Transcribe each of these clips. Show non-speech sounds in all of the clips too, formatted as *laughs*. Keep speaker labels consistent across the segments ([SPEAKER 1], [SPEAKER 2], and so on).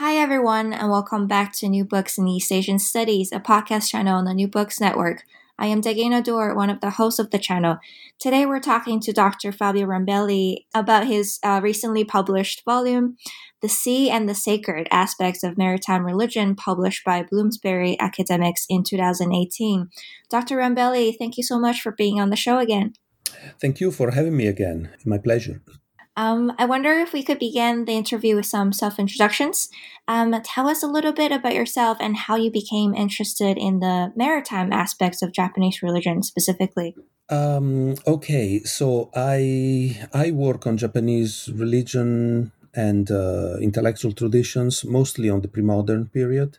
[SPEAKER 1] Hi, everyone, and welcome back to New Books in East Asian Studies, a podcast channel on the New Books Network. I am Dagena Dor, one of the hosts of the channel. Today, we're talking to Dr. Fabio Rambelli about his uh, recently published volume, The Sea and the Sacred Aspects of Maritime Religion, published by Bloomsbury Academics in 2018. Dr. Rambelli, thank you so much for being on the show again.
[SPEAKER 2] Thank you for having me again. My pleasure.
[SPEAKER 1] Um, I wonder if we could begin the interview with some self introductions. Um, tell us a little bit about yourself and how you became interested in the maritime aspects of Japanese religion specifically.
[SPEAKER 2] Um, okay, so I I work on Japanese religion and uh, intellectual traditions, mostly on the pre-modern period,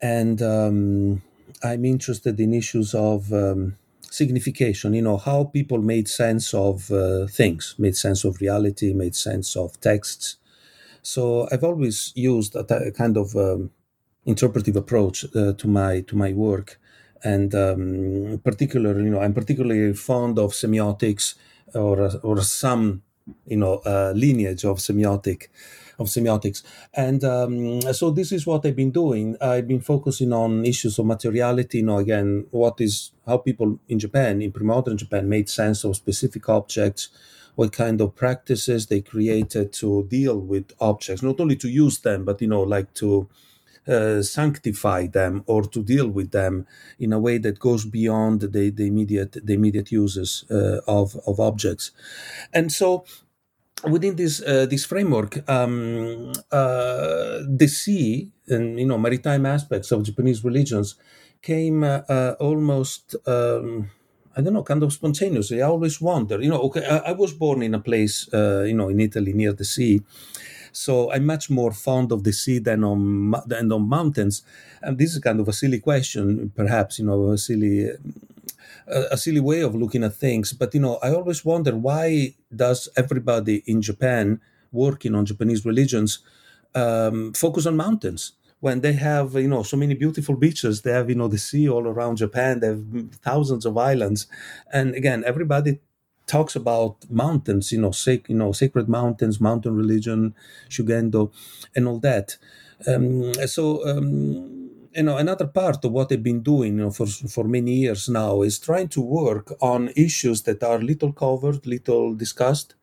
[SPEAKER 2] and um, I'm interested in issues of um, signification you know how people made sense of uh, things made sense of reality made sense of texts. So i've always used a, kind of um, interpretive approach uh, to my to my work. And um, particularly you know i'm particularly fond of semiotics or or some you know uh, lineage of semiotic of semiotics. And um, so this is what I've been doing. I've been focusing on issues of materiality. You know, again, what is how people in Japan, in pre-modern Japan, made sense of specific objects. What kind of practices they created to deal with objects, not only to use them, but you know, like to uh, sanctify them or to deal with them in a way that goes beyond the, the immediate the immediate uses uh, of of objects and so within this uh, this framework, um, uh, the sea and you know maritime aspects of Japanese religions came uh, uh almost. Um, I don't know, kind of spontaneously. I always wonder, you know, okay, I, I was born in a place, uh, you know, in Italy near the sea, so I'm much more fond of the sea than on than on mountains. And this is kind of a silly question, perhaps, you know, a silly a, silly way of looking at things. But you know, I always wonder why does everybody in Japan working on Japanese religions um, focus on mountains? when they have you know so many beautiful beaches they have you know the sea all around japan they have thousands of islands and again everybody talks about mountains you know sac- you know sacred mountains mountain religion shugendo and all that um, so um, you know another part of what I've been doing you know, for for many years now is trying to work on issues that are little covered, little discussed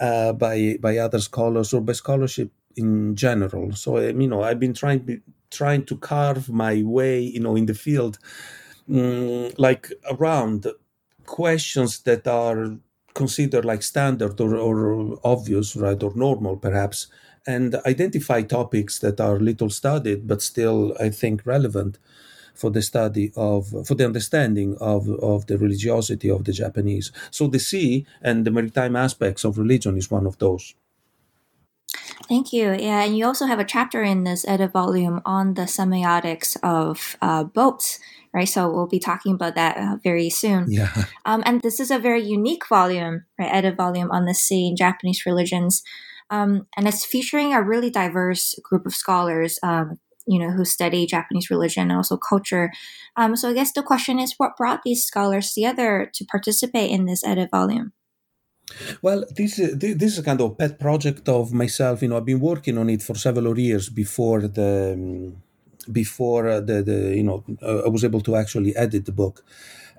[SPEAKER 2] uh, by by other scholars or by scholarship in general. So you know I've been trying trying to carve my way you know in the field um, like around questions that are considered like standard or, or obvious right or normal perhaps and identify topics that are little studied but still i think relevant for the study of for the understanding of of the religiosity of the japanese so the sea and the maritime aspects of religion is one of those
[SPEAKER 1] Thank you. Yeah, and you also have a chapter in this edit volume on the semiotics of uh, boats, right? So we'll be talking about that uh, very soon.
[SPEAKER 2] Yeah. *laughs*
[SPEAKER 1] Um, and this is a very unique volume, right? Edit volume on the sea in Japanese religions. Um, and it's featuring a really diverse group of scholars, um, you know, who study Japanese religion and also culture. Um, so I guess the question is, what brought these scholars together to participate in this edit volume?
[SPEAKER 2] Well, this is this is a kind of pet project of myself. You know, I've been working on it for several years before the um, before uh, the the you know uh, I was able to actually edit the book,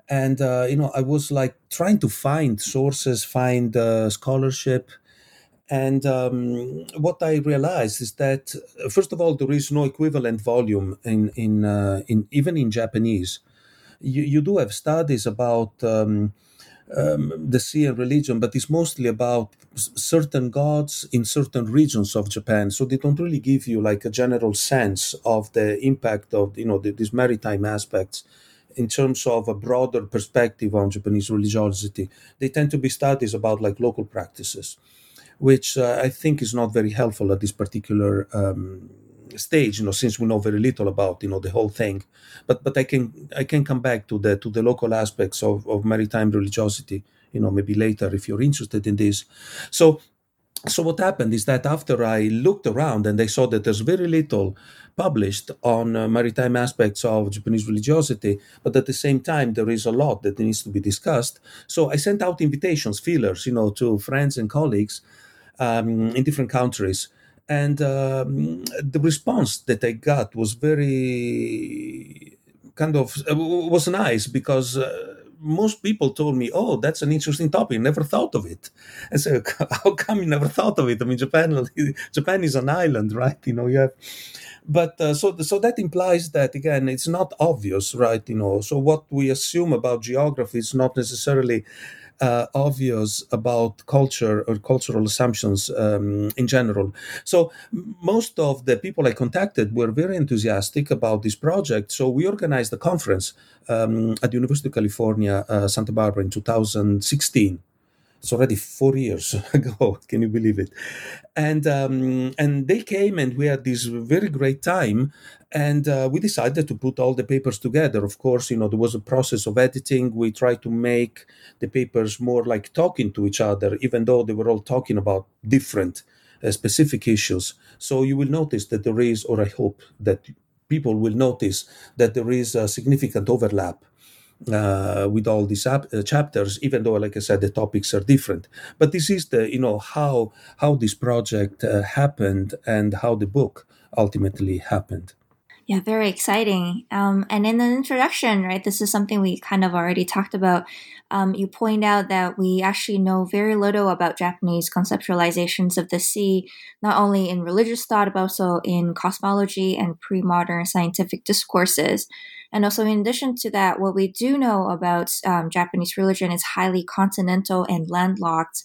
[SPEAKER 2] and uh, you know I was like trying to find sources, find uh, scholarship, and um, what I realized is that first of all, there is no equivalent volume in in uh, in even in Japanese. You you do have studies about. Um, um, the sea and religion, but it's mostly about certain gods in certain regions of Japan. So they don't really give you like a general sense of the impact of you know the, these maritime aspects in terms of a broader perspective on Japanese religiosity. They tend to be studies about like local practices which uh, I think is not very helpful at this particular um, stage. You know, since we know very little about you know the whole thing, but but I can I can come back to the to the local aspects of, of maritime religiosity. You know, maybe later if you're interested in this. So so what happened is that after I looked around and I saw that there's very little published on uh, maritime aspects of Japanese religiosity, but at the same time there is a lot that needs to be discussed. So I sent out invitations, feelers, you know, to friends and colleagues um, in different countries, and um, the response that I got was very kind of uh, was nice because. Uh, most people told me, "Oh, that's an interesting topic. Never thought of it." *laughs* I said, "How *laughs* come you never thought of it? I mean, Japan, *laughs* Japan is an island, right? You know, you have." But uh, so so that implies that again, it's not obvious, right? You know, so what we assume about geography is not necessarily uh, obvious about culture or cultural assumptions um, in general. So most of the people I contacted were very enthusiastic about this project. So we organized a conference um, at the University of California, uh, Santa Barbara in 2016 it's already four years *laughs* ago. Can you believe it? And um, and they came and we had this very great time. And uh, we decided to put all the papers together. Of course, you know there was a process of editing. We tried to make the papers more like talking to each other, even though they were all talking about different uh, specific issues. So you will notice that there is, or I hope that people will notice that there is a significant overlap uh, with all these ap- uh, chapters, even though, like I said, the topics are different. But this is the, you know, how how this project uh, happened and how the book ultimately happened.
[SPEAKER 1] Yeah, very exciting. Um, and in the introduction, right, this is something we kind of already talked about. Um, you point out that we actually know very little about Japanese conceptualizations of the sea, not only in religious thought, but also in cosmology and pre modern scientific discourses. And also, in addition to that, what we do know about um, Japanese religion is highly continental and landlocked.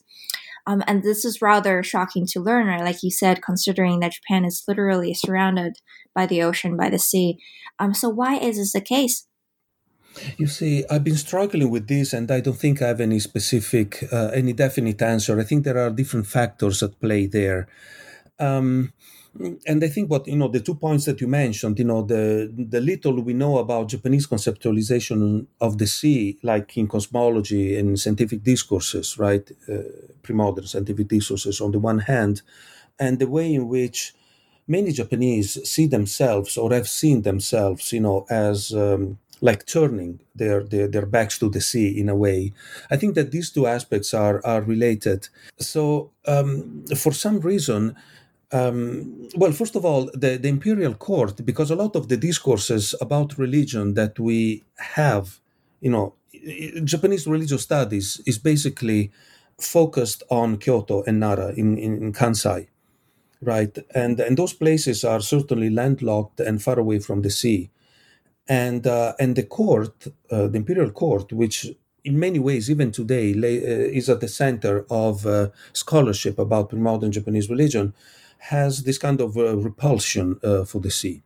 [SPEAKER 1] Um, and this is rather shocking to learn, right? Like you said, considering that Japan is literally surrounded by the ocean, by the sea. Um, so, why is this the case?
[SPEAKER 2] You see, I've been struggling with this, and I don't think I have any specific, uh, any definite answer. I think there are different factors at play there. Um, and I think what you know the two points that you mentioned, you know, the the little we know about Japanese conceptualization of the sea, like in cosmology and scientific discourses, right, uh, pre-modern scientific discourses on the one hand, and the way in which many Japanese see themselves or have seen themselves, you know, as um, like turning their, their their backs to the sea in a way. I think that these two aspects are are related. So um, for some reason um, well, first of all, the, the imperial court, because a lot of the discourses about religion that we have, you know, Japanese religious studies is basically focused on Kyoto and Nara in, in, in Kansai, right? And, and those places are certainly landlocked and far away from the sea. And, uh, and the court, uh, the imperial court, which in many ways, even today, lay, uh, is at the center of uh, scholarship about modern Japanese religion, has this kind of uh, repulsion uh, for the sea.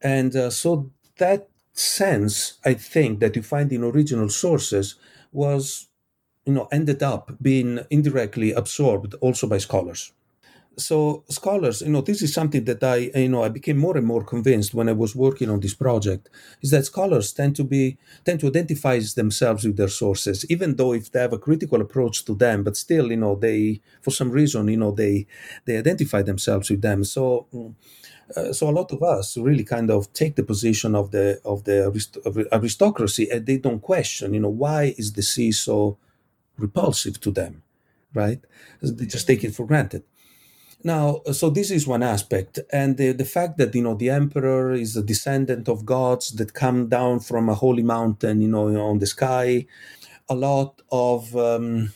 [SPEAKER 2] And so that sense, I think, that you find in original sources was, you know, ended up being indirectly absorbed also by scholars so scholars you know this is something that i you know i became more and more convinced when i was working on this project is that scholars tend to be tend to identify themselves with their sources even though if they have a critical approach to them but still you know they for some reason you know they they identify themselves with them. So mm, uh, so a lot of us really kind of take the position of the of the arist- of aristocracy and they don't question you know why is the sea so repulsive to them right? They just take it for granted now, so this is one aspect, and the, the fact that you know the emperor is a descendant of gods that come down from a holy mountain, you know, on the sky. A lot of um,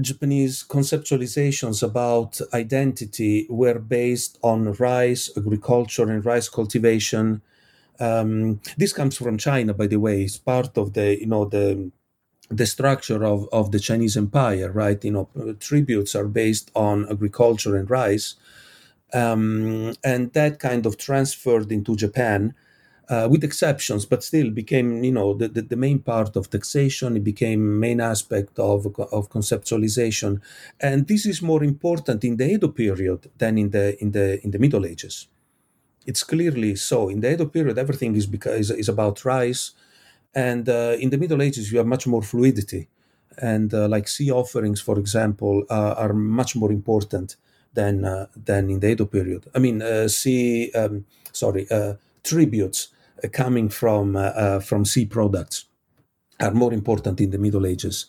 [SPEAKER 2] Japanese conceptualizations about identity were based on rice agriculture and rice cultivation. Um, this comes from China, by the way. It's part of the you know the the structure of, of the Chinese empire, right? You know, tributes are based on agriculture and rice. Um, and that kind of transferred into Japan. uh, with exceptions, but still became, you know, the, the, the, main part of taxation. It became main aspect of, of conceptualization, and this is more important in the Edo period than in the in the in the Middle Ages. It's clearly so. In the Edo period, everything is because is, about rice, and uh, in the Middle Ages, you have much more fluidity, and uh, like sea offerings, for example, uh, are much more important than uh, than in the Edo period. I mean, uh, sea, um, sorry, tributes coming from from sea products are more important in the Middle Ages.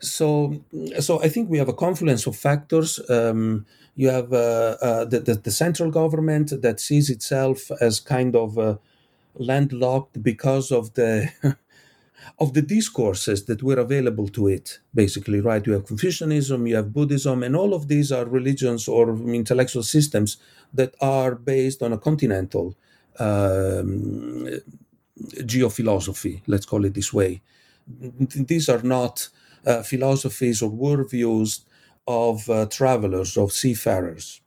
[SPEAKER 2] So, so I think we have a confluence of factors. Um, you have uh, uh, the, the, the, central government that sees itself as kind of uh, landlocked because of the *laughs* of the discourses that were available to it. Basically, right? You have Confucianism, you have Buddhism, and all of these are religions or intellectual systems that are based on a continental um, geophilosophy. Let's call it this way. These are not uh, philosophies or worldviews of uh, travelers, of seafarers.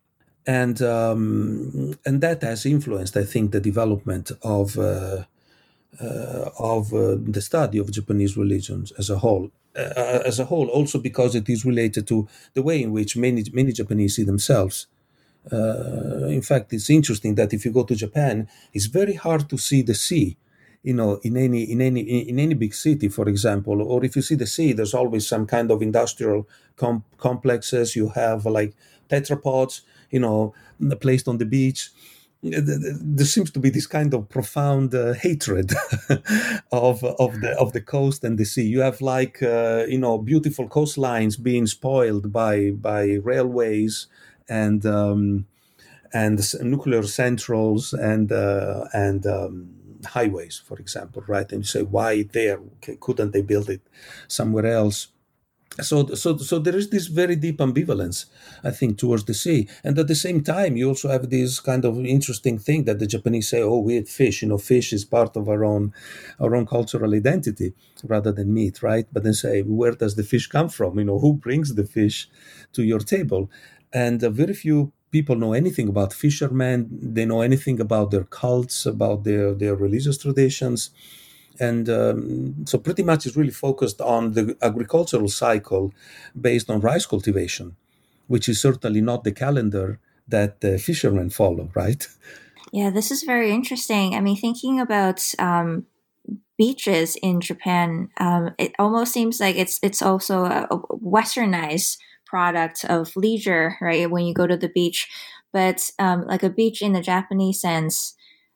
[SPEAKER 2] And, um, and that has influenced, I think, the development of, uh, uh of uh, the study of Japanese religions as a whole. Uh, as a whole, also because it is related to the way in which many, many Japanese see themselves. in fact, it's interesting that if you go to Japan, it's very hard to see the sea you know in any in any in any big city for example or if you see the sea there's always some kind of industrial com- complexes you have like tetrapods you know placed on the beach there seems to be this kind of profound uh, hatred *laughs* of of the of the coast and the sea. You have like uh, you know beautiful coastlines being spoiled by by railways and um, and nuclear centrals and uh, and um, highways, for example, right? And you say, why there? Couldn't they build it somewhere else? So, so, so there is this very deep ambivalence, I think, towards the sea. And at the same time, you also have this kind of interesting thing that the Japanese say, "Oh, we eat fish. You know, fish is part of our own, our own cultural identity, rather than meat, right?" But then say, "Where does the fish come from? You know, who brings the fish to your table?" And uh, very few people know anything about fishermen they know anything about their cults about their their religious traditions and um, so pretty much it's really focused on the agricultural cycle based on rice cultivation which is certainly not the calendar that the fishermen follow right
[SPEAKER 1] yeah this is very interesting i mean thinking about um, beaches in japan um, it almost seems like it's it's also a westernized product of leisure, right? When you go to the beach, but um, like a beach in the Japanese sense,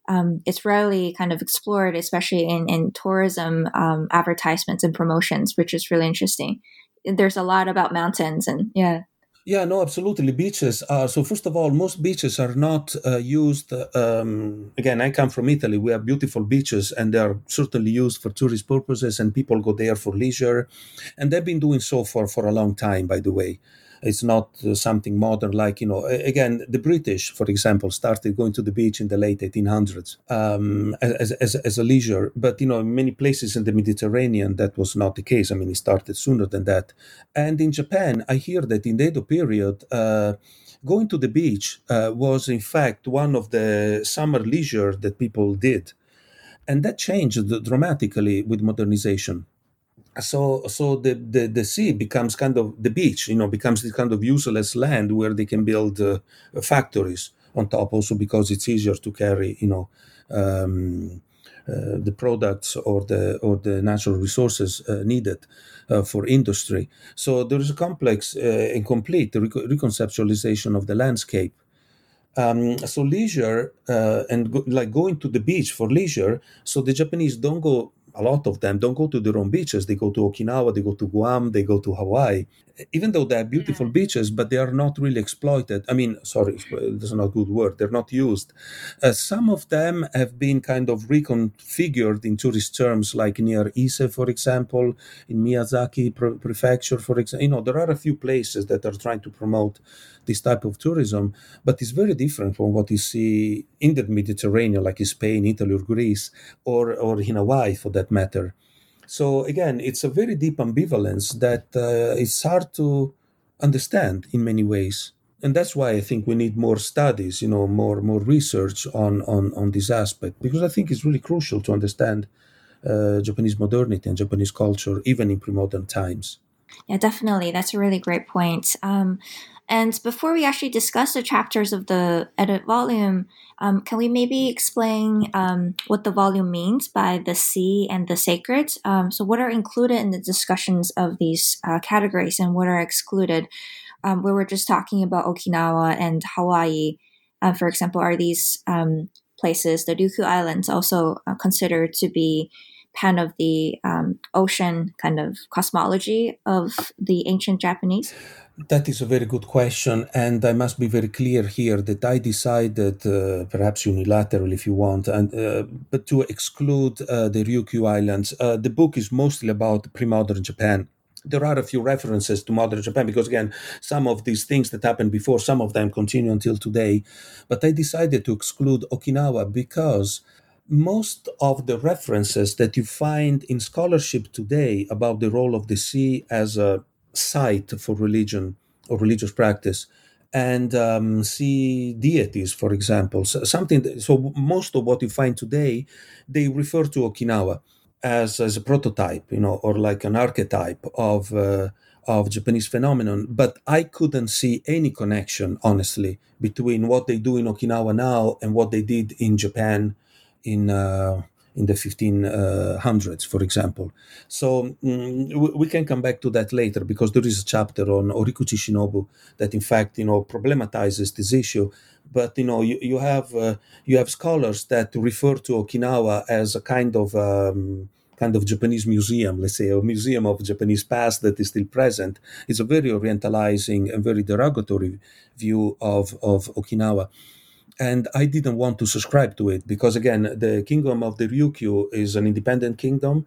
[SPEAKER 1] um, it's rarely kind of explored, especially in in tourism um, advertisements and promotions, which is really interesting. There's a lot about mountains, and yeah.
[SPEAKER 2] Yeah, no, absolutely. Beaches are so. First of all, most beaches are not uh, used. Um, again, I come from Italy. We have beautiful beaches, and they are certainly used for tourist purposes, and people go there for leisure, and they've been doing so for for a long time. By the way, it's not uh, something modern like, you know, again, the British, for example, started going to the beach in the late 1800s um, as, as, as a leisure. But, you know, in many places in the Mediterranean, that was not the case. I mean, it started sooner than that. And in Japan, I hear that in the Edo period, uh, going to the beach uh, was in fact one of the summer leisure that people did and that changed dramatically with modernization so so the, the the sea becomes kind of the beach you know becomes this kind of useless land where they can build uh, factories on top also because it's easier to carry you know um, uh, the products or the or the natural resources uh, needed uh, for industry. So there is a complex uh, and complete rec- reconceptualization of the landscape. Um, so leisure uh, and go- like going to the beach for leisure so the japanese don't go a lot of them don't go to their own beaches. They go to Okinawa, they go to Guam, they go to Hawaii. Even though they are beautiful yeah. beaches, but they are not really exploited. I mean, sorry, that's not a good word. They're not used. Uh, some of them have been kind of reconfigured in tourist terms, like near Ise, for example, in Miyazaki Prefecture, for example. You know, there are a few places that are trying to promote this type of tourism, but it's very different from what you see in the Mediterranean, like in Spain, Italy, or Greece, or, or in Hawaii for that matter. So again, it's a very deep ambivalence that uh, is hard to understand in many ways. and that's why I think we need more studies, you know, more more research on on on this aspect because I think it's really crucial to understand uh, Japanese modernity and Japanese culture even in pre-modern times.
[SPEAKER 1] Yeah, definitely. That's a really great point. Um, and before we actually discuss the chapters of the edit volume, um, can we maybe explain um, what the volume means by the sea and the sacred? Um, so, what are included in the discussions of these uh, categories and what are excluded? Um, we were just talking about Okinawa and Hawaii, uh, for example, are these um, places, the Ryukyu Islands, also uh, considered to be kind of the um, ocean kind of cosmology of the ancient Japanese?
[SPEAKER 2] That is a very good question, and I must be very clear here that I decided, uh, perhaps unilaterally if you want, and uh, but to exclude uh, the Ryukyu Islands. Uh, the book is mostly about pre-modern Japan. There are a few references to modern Japan because, again, some of these things that happened before, some of them continue until today. But I decided to exclude Okinawa because most of the references that you find in scholarship today about the role of the sea as a site for religion or religious practice and um, sea deities, for example. So something. That, so most of what you find today, they refer to Okinawa as as a prototype, you know, or like an archetype of uh, of Japanese phenomenon. But I couldn't see any connection, honestly, between what they do in Okinawa now and what they did in Japan in uh, in the 1500s, for example. So mm, we can come back to that later because there is a chapter on Orikuchi Shinobu that, in fact, you know, problematizes this issue. But you know, you, you have uh, you have scholars that refer to Okinawa as a kind of um, kind of Japanese museum, let's say, a museum of Japanese past that is still present. It's a very orientalizing and very derogatory view of of Okinawa and I didn't want to subscribe to it because again, the kingdom of the Ryukyu is an independent kingdom,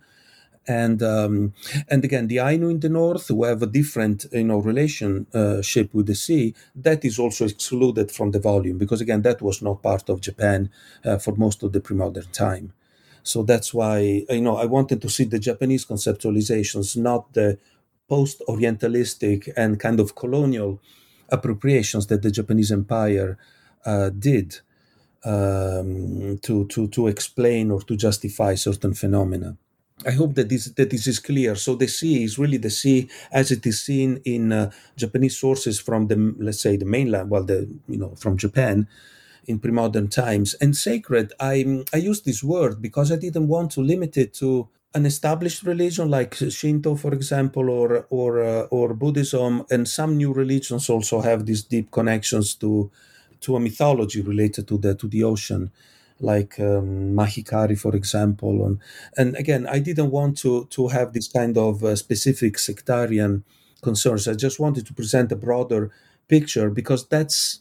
[SPEAKER 2] and um, and again, the Ainu in the north who have a different you know relationship with the sea, that is also excluded from the volume because again, that was not part of Japan uh, for most of the pre-modern time. So that's why you know I wanted to see the Japanese conceptualizations, not the post-Orientalistic and kind of colonial appropriations that the Japanese Empire did um, to, to, to explain or to justify certain phenomena. I hope that this that this is clear. So the sea is really the sea as it is seen in uh, Japanese sources from the let's say the mainland, well, the you know from Japan in pre-modern times. And sacred, I I use this word because I didn't want to limit it to an established religion like Shinto, for example, or or uh, or Buddhism, and some new religions also have these deep connections to to a mythology related to the to the ocean like um, Mahikari, for example. And, and again, I didn't want to to have this kind of uh, specific sectarian concerns. I just wanted to present a broader picture because that's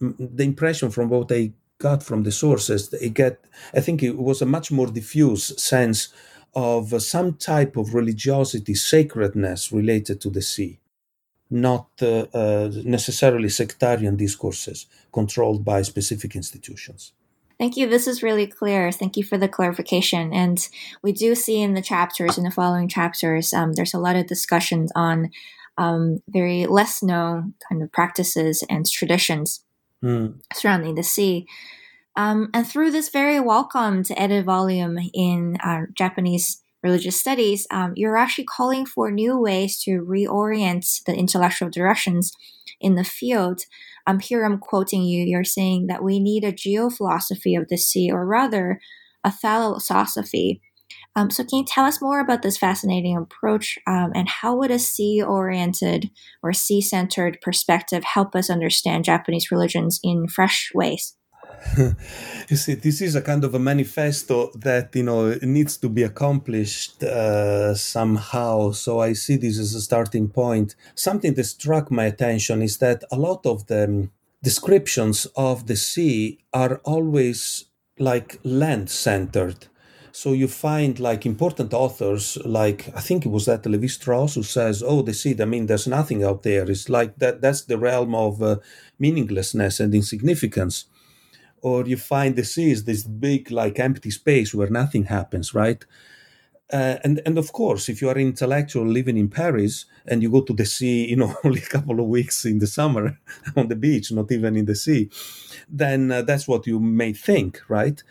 [SPEAKER 2] the impression from what I got from the sources. It get, I think it was a much more diffuse sense of some type of religiosity, sacredness related to the sea not uh, uh, necessarily sectarian discourses controlled by specific institutions.
[SPEAKER 1] Thank you. This is really clear. Thank you for the clarification. And we do see in the chapters, in the following chapters, um, there's a lot of discussions on um, very less known kind of practices and traditions mm. surrounding the sea. Um, and through this very welcomed edit volume in uh, Japanese religious studies, um, you're actually calling for new ways to reorient the intellectual directions in the field. Um, here I'm quoting you. You're saying that we need a geophilosophy of the sea, or rather, a thalassosophy. Um, so, can you tell us more about this fascinating approach um, and how would a sea oriented or sea centered perspective help us understand Japanese religions in fresh ways? *laughs*
[SPEAKER 2] you see, this is a kind of a manifesto that you know needs to be accomplished uh, somehow. So I see this as a starting point. Something that struck my attention is that a lot of the um, descriptions of the sea are always like land centered. So you find like important authors, like I think it was that Levi Strauss who says, "Oh, the sea. I mean, there's nothing out there. It's like that. That's the realm of uh, meaninglessness and insignificance." Or you find the sea is this big like empty space where nothing happens right Uh, and and of course, if you are intellectual living in Paris and you go to the sea, you know, *laughs* only a couple of weeks in the summer *laughs* on the beach, not even in the sea, then uh, that's what you may think, right?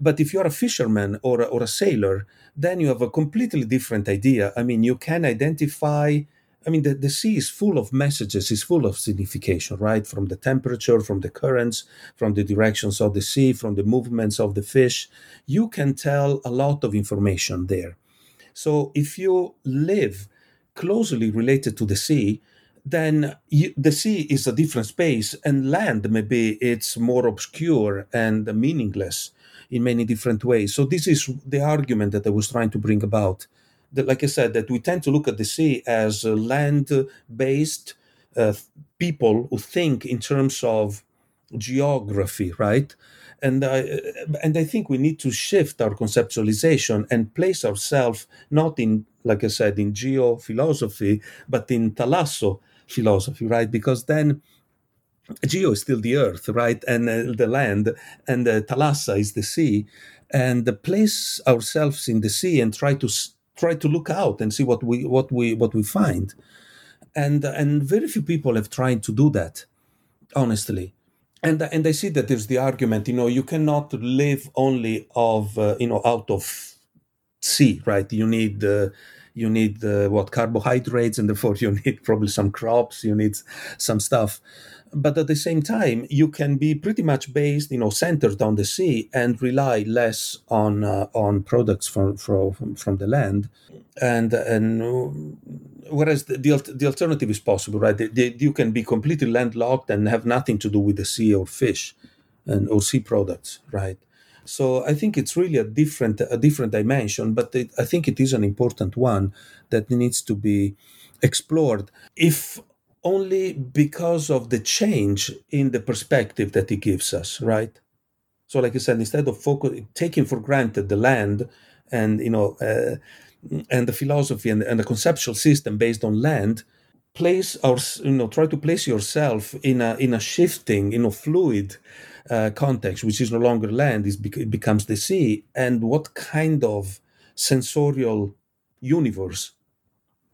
[SPEAKER 2] But if you're a fisherman or or a sailor, then you have a completely different idea. I mean, you can identify. I mean, the, the sea is full of messages, is full of signification, right? From the temperature, from the currents, from the directions of the sea, from the movements of the fish. You can tell a lot of information there. So if you live closely related to the sea, then you, the sea is a different space, and land maybe it's more obscure and meaningless in many different ways. So this is the argument that I was trying to bring about. That, like I said, that we tend to look at the sea as land-based uh, people who think in terms of geography, right? and I, and I think we need to shift our conceptualization and place ourselves not in, like I said, in geo philosophy, but in thalasso philosophy, right? Because then geo is still the earth, right, and uh, the land, and the thalassa is the sea, and place ourselves in the sea and try to try to look out and see what we what we what we find, and and very few people have tried to do that, honestly and and I see that there's the argument, you know, you cannot live only of uh, you know out of sea, right? You need uh, you need uh, what carbohydrates, and therefore *laughs* you need probably some crops, you need some stuff. But at the same time, you can be pretty much based, you know, centered on the sea and rely less on uh, on products from from from the land, and and whereas the, the, the, alternative is possible, right? The, the, you can be completely landlocked and have nothing to do with the sea or fish, and or sea products, right? So I think it's really a different a different dimension, but it, I think it is an important one that needs to be explored. If only because of the change in the perspective that he gives us, right? So, like I said, instead of focus, taking for granted the land and you know uh, and the philosophy and, and the conceptual system based on land place our you know try to place yourself in a in a shifting you know fluid uh, context which is no longer land it becomes the sea and what kind of sensorial universe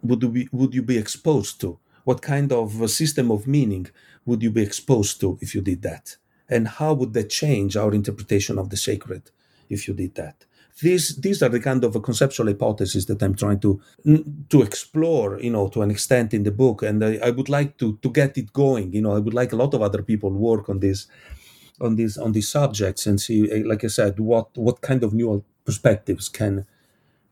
[SPEAKER 2] would you be would you be exposed to what kind of system of meaning would you be exposed to if you did that and how would that change our interpretation of the sacred if you did that these these are the kind of a conceptual hypotheses that I'm trying to to explore, you know, to an extent in the book, and I, I would like to to get it going. You know, I would like a lot of other people work on this on these on these subjects and see, eh, like I said, what what kind of new perspectives can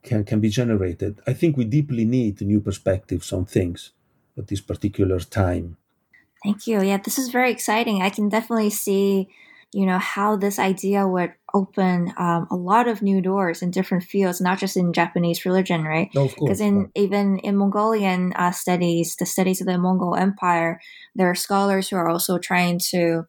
[SPEAKER 2] can can be generated. I think we deeply need new perspectives on things at this particular time.
[SPEAKER 1] Thank you. Yeah, this is very exciting. I can definitely see you know how this idea would open um, a lot of new doors in different fields not just in japanese religion right
[SPEAKER 2] because
[SPEAKER 1] no, in even in mongolian uh, studies the studies of the mongol empire there are scholars who are also trying to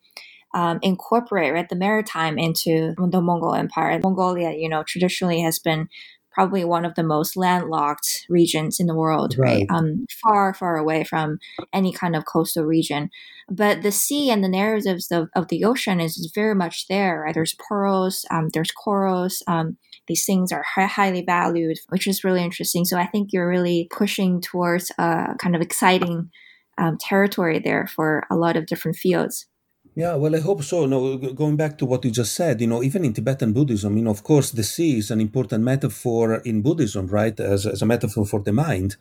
[SPEAKER 1] um, incorporate right the maritime into the mongol empire mongolia you know traditionally has been probably one of the most landlocked regions in the world, right? right? Um, far, far away from any kind of coastal region. But the sea and the narratives of, of the ocean is very much there, right? There's pearls, um, there's corals. Um, these things are highly valued, which is really interesting. So I think you're really pushing towards a kind of exciting um, territory there for a lot of different fields.
[SPEAKER 2] Yeah, well, I hope so. No, going back to what you just said, you know, even in Tibetan Buddhism, you know, of course, the sea is an important metaphor in Buddhism, right, as, as a metaphor for the mind.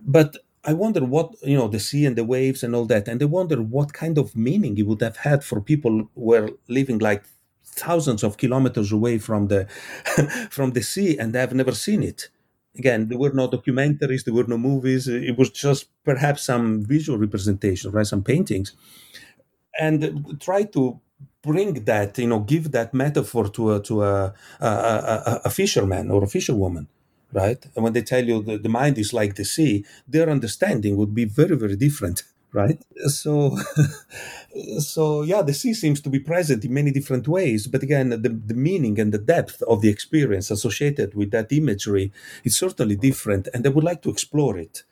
[SPEAKER 2] But I wonder what, you know, the sea and the waves and all that, and I wonder what kind of meaning it would have had for people who were living like thousands of kilometers away from the *laughs* from the sea and they have never seen it. Again, there were no documentaries, there were no movies. It was just perhaps some visual representation, right? Some paintings and try to bring that, you know, give that metaphor to a to a a, a, a fisherman or a fisherwoman, right? And when they tell you the, the mind is like the sea, their understanding would be very very different, *laughs* right? So, *laughs* so yeah, the sea seems to be present in many different ways, but again, the the meaning and the depth of the experience associated with that imagery is certainly different, and I would like to explore it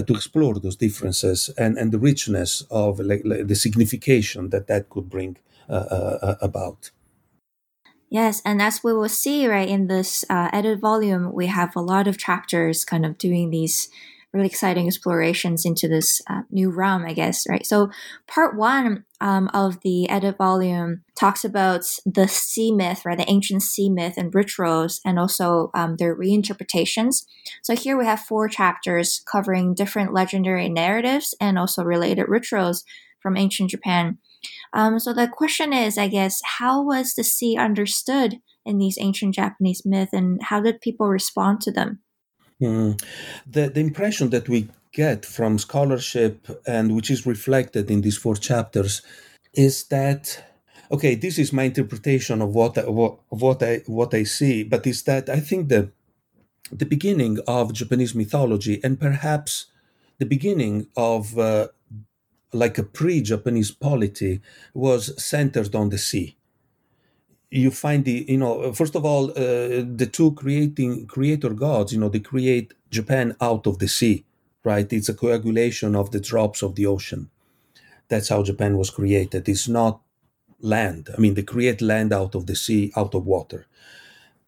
[SPEAKER 2] to explore those differences and, and the richness of like, like the signification that that could bring uh, uh, uh about.
[SPEAKER 1] Yes, and as we will see, right, in this uh, edited volume, we have a lot of chapters kind of doing these really exciting explorations into this uh, new realm, I guess, right? So, part one um, of the edit volume talks about the sea myth, right? The ancient sea myth and rituals, and also um, their reinterpretations. So, here we have four chapters covering different legendary narratives and also related rituals from ancient Japan. Um, so, the question is, I guess, how was the sea understood in these ancient Japanese myths, and how did people respond to them?
[SPEAKER 2] Mm. The, the impression that we get from scholarship and which is reflected in these four chapters is that okay this is my interpretation of what I, what, what I what I see but is that I think the the beginning of Japanese mythology and perhaps the beginning of uh, like a pre-Japanese polity was centered on the sea you find the you know first of all uh, the two creating creator gods you know they create japan out of the sea right? It's a coagulation of the drops of the ocean. That's how japan was created. It's not land. I mean they create land out of the sea out of water.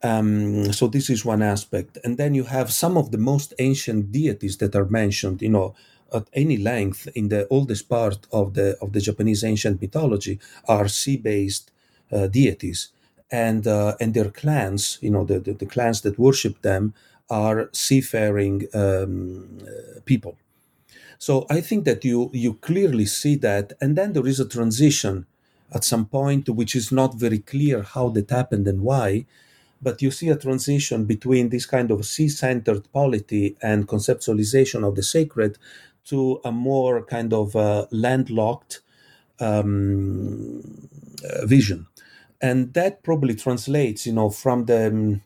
[SPEAKER 2] Um, so this is one aspect. And then you have some of the most ancient deities that are mentioned you know at any length in the oldest part of the of the japanese ancient mythology are sea-based uh, deities. And uh, and their clans, you know, the, the, the, clans that worship them are seafaring um, uh, people. So I think that you you clearly see that, and then there is a transition at some point which is not very clear how that happened and why, but you see a transition between this kind of sea-centered polity and conceptualization of the sacred to a more kind of uh, landlocked um, uh, vision and that probably translates you know from the um,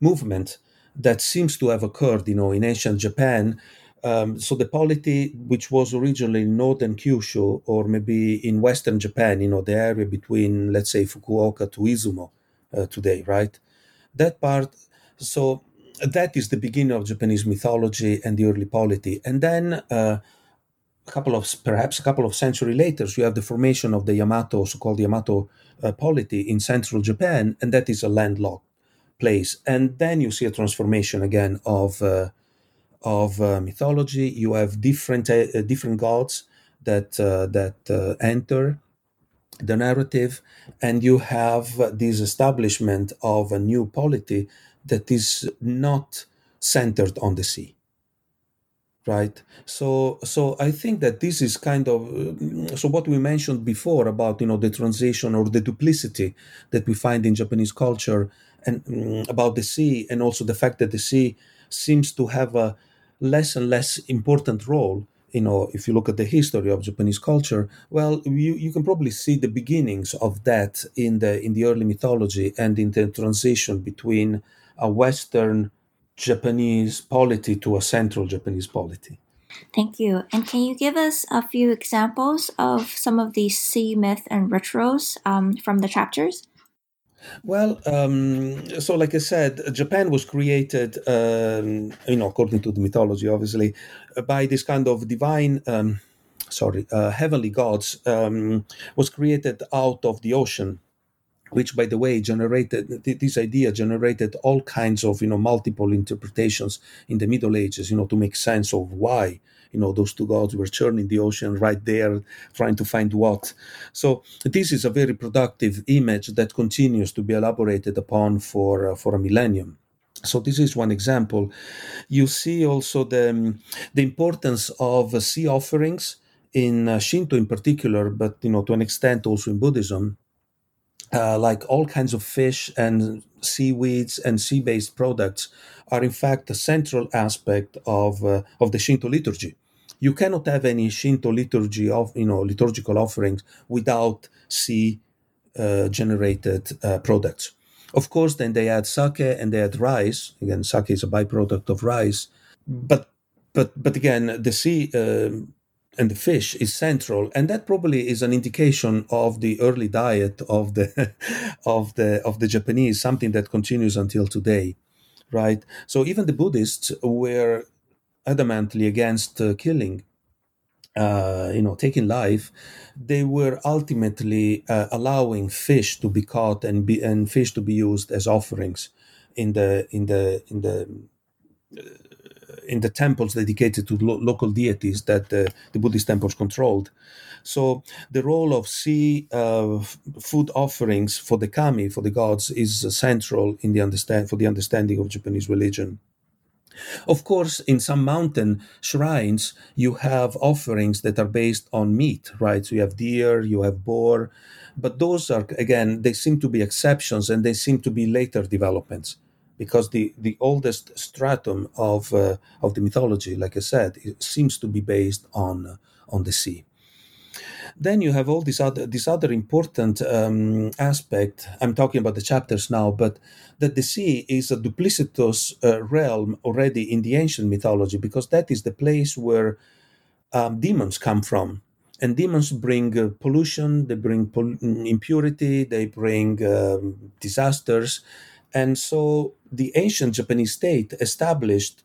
[SPEAKER 2] movement that seems to have occurred you know in ancient japan. Um, so the polity which was originally in northern kyushu or maybe in western japan you know the area between let's say fukuoka to izumo uh, today right? That part so that is the beginning of japanese mythology and the early polity. And then uh, a couple of perhaps a couple of centuries later, you have the formation of the Yamato, so-called Yamato uh, polity in central Japan, and that is a landlocked place. And then you see a transformation again of uh, of uh, mythology. You have different uh, different gods that uh, that uh, enter the narrative, and you have this establishment of a new polity that is not centered on the sea right? So so i think that this is kind of uh, so what we mentioned before about you know the transition or the duplicity that we find in japanese culture and um, about the sea and also the fact that the sea seems to have a less and less important role you know if you look at the history of japanese culture well you, you can probably see the beginnings of that in the in the early mythology and in the transition between a western Japanese polity to a central Japanese polity.
[SPEAKER 1] Thank you. And can you give us a few examples of some of these sea myth and rituals um, from the chapters?
[SPEAKER 2] Well, um, so like I said, Japan was created, um, you know, according to the mythology, obviously, by this kind of divine, um, sorry, uh, heavenly gods, um, was created out of the ocean which by the way generated this idea generated all kinds of you know multiple interpretations in the middle ages you know to make sense of why you know those two gods were churning the ocean right there trying to find what. So this is a very productive image that continues to be elaborated upon for uh, for a millennium. So this is one example. You see also the um, the importance of uh, sea offerings in uh, shinto in particular but you know to an extent also in buddhism uh, like all kinds of fish and seaweeds and sea-based products are in fact a central aspect of uh, of the Shinto liturgy. You cannot have any Shinto liturgy of you know liturgical offerings without sea uh, generated uh, products. Of course, then they add sake and they add rice. Again, sake is a byproduct of rice, but but but again, the sea um, and the fish is central and that probably is an indication of the early diet of the *laughs* of the of the japanese something that continues until today right? So even the buddhists were adamantly against uh, killing uh, you know, taking life, they were ultimately uh, allowing fish to be caught and be and fish to be used as offerings in the in the in the in the temples dedicated to lo- local deities that uh, the Buddhist temples controlled. So the role of sea uh, food offerings for the kami, for the gods, is central in the understand for the understanding of Japanese religion. Of course, in some mountain shrines, you have offerings that are based on meat, right? So you have deer, you have boar, but those are, again, they seem to be exceptions and they seem to be later developments because the, the oldest stratum of, uh, of the mythology, like I said, seems to be based on, on the sea. Then you have all this other this other important um, aspect. I'm talking about the chapters now, but that the sea is a duplicitous uh, realm already in the ancient mythology because that is the place where um, demons come from. And demons bring uh, pollution, they bring pol- impurity, they bring um, disasters. And so the ancient Japanese state established,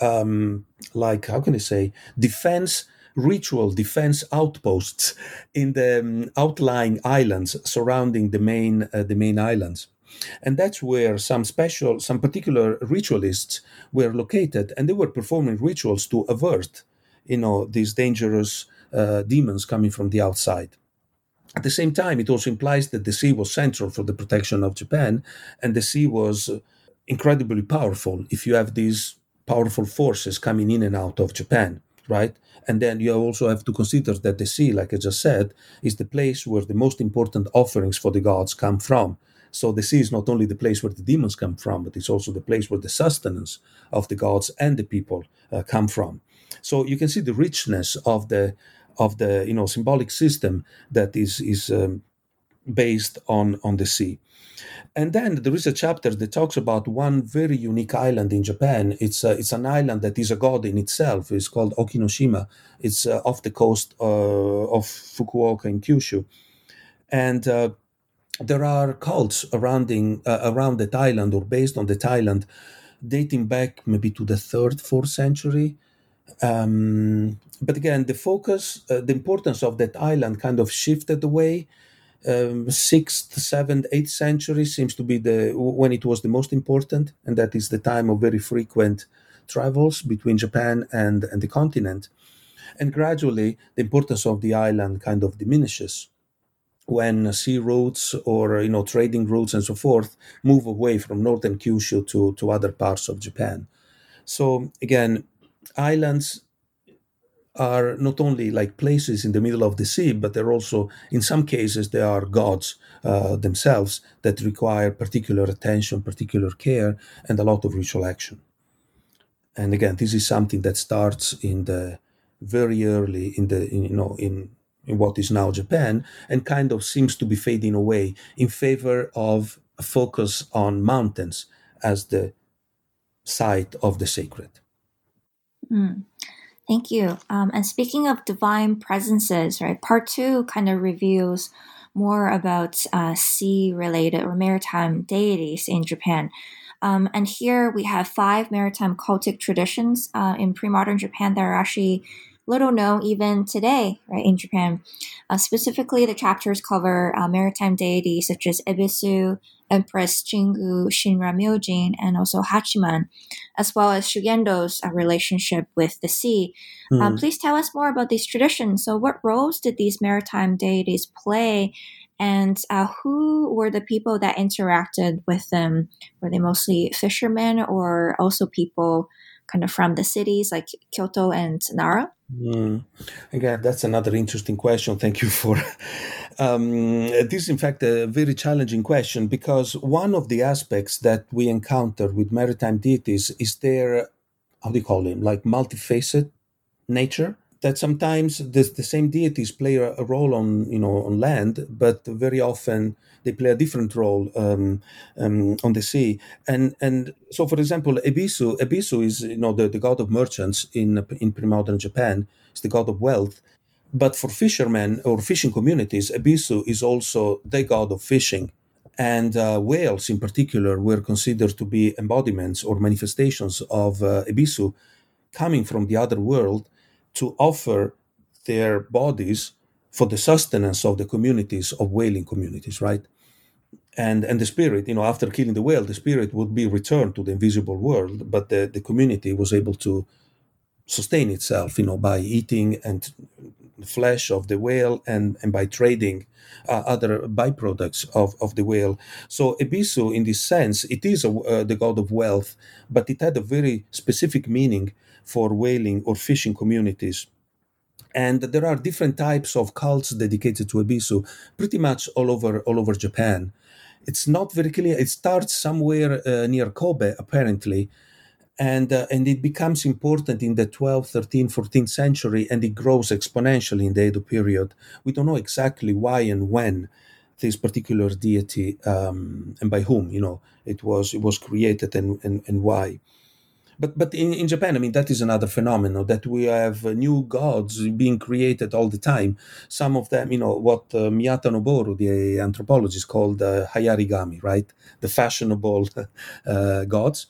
[SPEAKER 2] um, like, how can I say, defense ritual defense outposts in the um, outlying islands surrounding the main uh, the main islands. And that's where some special some particular ritualists were located and they were performing rituals to avert you know these dangerous uh, demons coming from the outside at the same time it also implies that the sea was central for the protection of japan and the sea was incredibly powerful if you have these powerful forces coming in and out of japan right and then you also have to consider that the sea, like I just said, is the place where the most important offerings for the gods come from. So the sea is not only the place where the demons come from, but it's also the place where the sustenance of the gods and the people uh, come from. So you can see the richness of the of the you know symbolic system that is is um, based on on the sea. And then there is a chapter that talks about one very unique island in Japan. It's a, it's an island that is a god in itself. It's called Okinoshima. It's uh, off the coast uh, of Fukuoka in Kyushu, and uh, there are cults surrounding uh, around that island or based on that island, dating back maybe to the third, fourth century. Um, but again, the focus, uh, the importance of that island kind of shifted away um, sixth, seventh, eighth century seems to be the when it was the most important, and that is the time of very frequent travels between Japan and, and the continent. And gradually, the importance of the island kind of diminishes when sea routes or you know trading routes and so forth move away from northern Kyushu to, to other parts of Japan. So again, islands are not only like places in the middle of the sea, but they're also, in some cases, they are gods uh, themselves that require particular attention, particular care, and a lot of ritual action. And again, this is something that starts in the very early in the in, you know in in what is now Japan and kind of seems to be fading away in favor of a focus on mountains as the site of the sacred.
[SPEAKER 1] Mm. Thank you. Um, and speaking of divine presences, right, part two kind of reviews more about uh, sea related or maritime deities in Japan. Um, and here we have five maritime cultic traditions uh, in pre modern Japan that are actually little known even today, right, in Japan. Uh, specifically, the chapters cover uh, maritime deities such as Ebisu, Empress Jingu Shinra Myojin and also Hachiman, as well as Shugendo's uh, relationship with the sea. Mm. Um, please tell us more about these traditions. So, what roles did these maritime deities play? And uh, who were the people that interacted with them? Were they mostly fishermen or also people kind of from the cities like Kyoto and Nara?
[SPEAKER 2] Mm. Again, that's another interesting question. Thank you for. Um, this is, in fact, a very challenging question because one of the aspects that we encounter with maritime deities is their, how do you call them, like multifaceted nature. That sometimes the, the same deities play a, role on, you know, on land, but very often they play a different role um, um, on the sea. And and so, for example, Ebisu, Ebisu is you know the, the god of merchants in in pre-modern Japan. It's the god of wealth. But for fishermen or fishing communities, Ebisu is also the god of fishing. And uh, whales, in particular, were considered to be embodiments or manifestations of uh, Ebisu coming from the other world to offer their bodies for the sustenance of the communities of whaling communities, right? And and the spirit, you know, after killing the whale, the spirit would be returned to the invisible world, but the, the community was able to sustain itself, you know, by eating and flesh of the whale and, and by trading uh, other byproducts of, of the whale. So Ebisu, in this sense, it is a, uh, the god of wealth, but it had a very specific meaning for whaling or fishing communities. And there are different types of cults dedicated to Ebisu, pretty much all over all over Japan. It's not very clear. It starts somewhere uh, near Kobe, apparently, and uh, and it becomes important in the 12th 13th 14th century and it grows exponentially in the edo period we don't know exactly why and when this particular deity um, and by whom you know it was it was created and and, and why but but in, in Japan, I mean that is another phenomenon that we have new gods being created all the time. Some of them, you know, what uh, Miyata Noboru, the anthropologist, called uh, hayarigami, right? The fashionable *laughs* uh, gods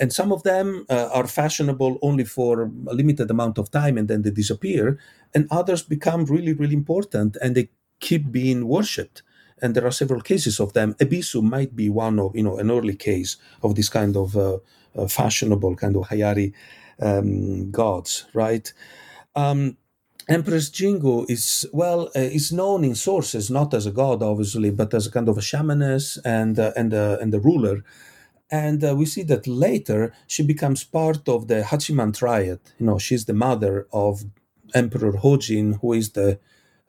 [SPEAKER 2] and some of them uh, are fashionable only for a limited amount of time and then they disappear and others become really really important and they keep being worshipped. And there are several cases of them. Ebisu might be one of you know an early case of this kind of uh, uh, fashionable kind of hayari um, gods right? Um, Empress Jingu is well uh, is known in sources not as a god obviously but as a kind of a shamaness and uh, and uh, and a ruler and uh, we see that later she becomes part of the Hachiman triad. You know, she's the mother of Emperor Ojin, who is the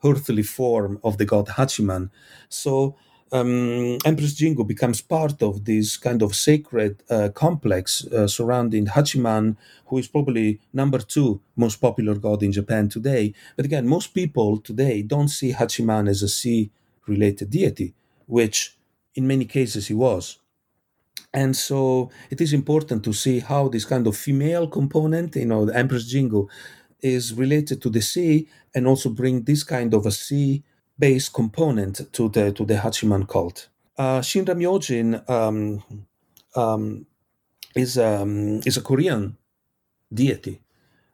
[SPEAKER 2] earthly form of the god Hachiman. So um, Empress Jingu becomes part of this kind of sacred uh, complex uh, surrounding Hachiman, who is probably number two most popular god in Japan today. But again, most people today don't see Hachiman as a sea related deity, which in many cases he was. And so it is important to see how this kind of female component, you know, the Empress Jingu, is related to the sea and also bring this kind of a sea based component to the to the Hachiman cult. Uh, Shinra Myojin um, um, is um, is a Korean deity,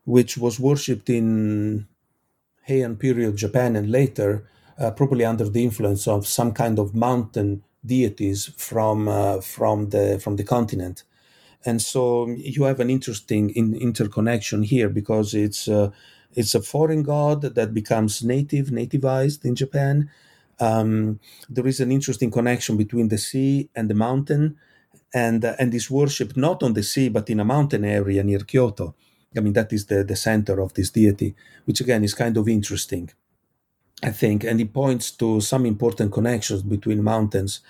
[SPEAKER 2] which was worshipped in Heian period Japan and later, uh, probably under the influence of some kind of mountain deities from uh, from the from the continent and so you have an interesting in, interconnection here because it's uh, it's a foreign god that becomes native nativized in Japan. Um, there is an interesting connection between the sea and the mountain, and uh, and is worshipped not on the sea but in a mountain area near Kyoto. I mean that is the the center of this deity, which again is kind of interesting. I think, and it points to some important connections between mountains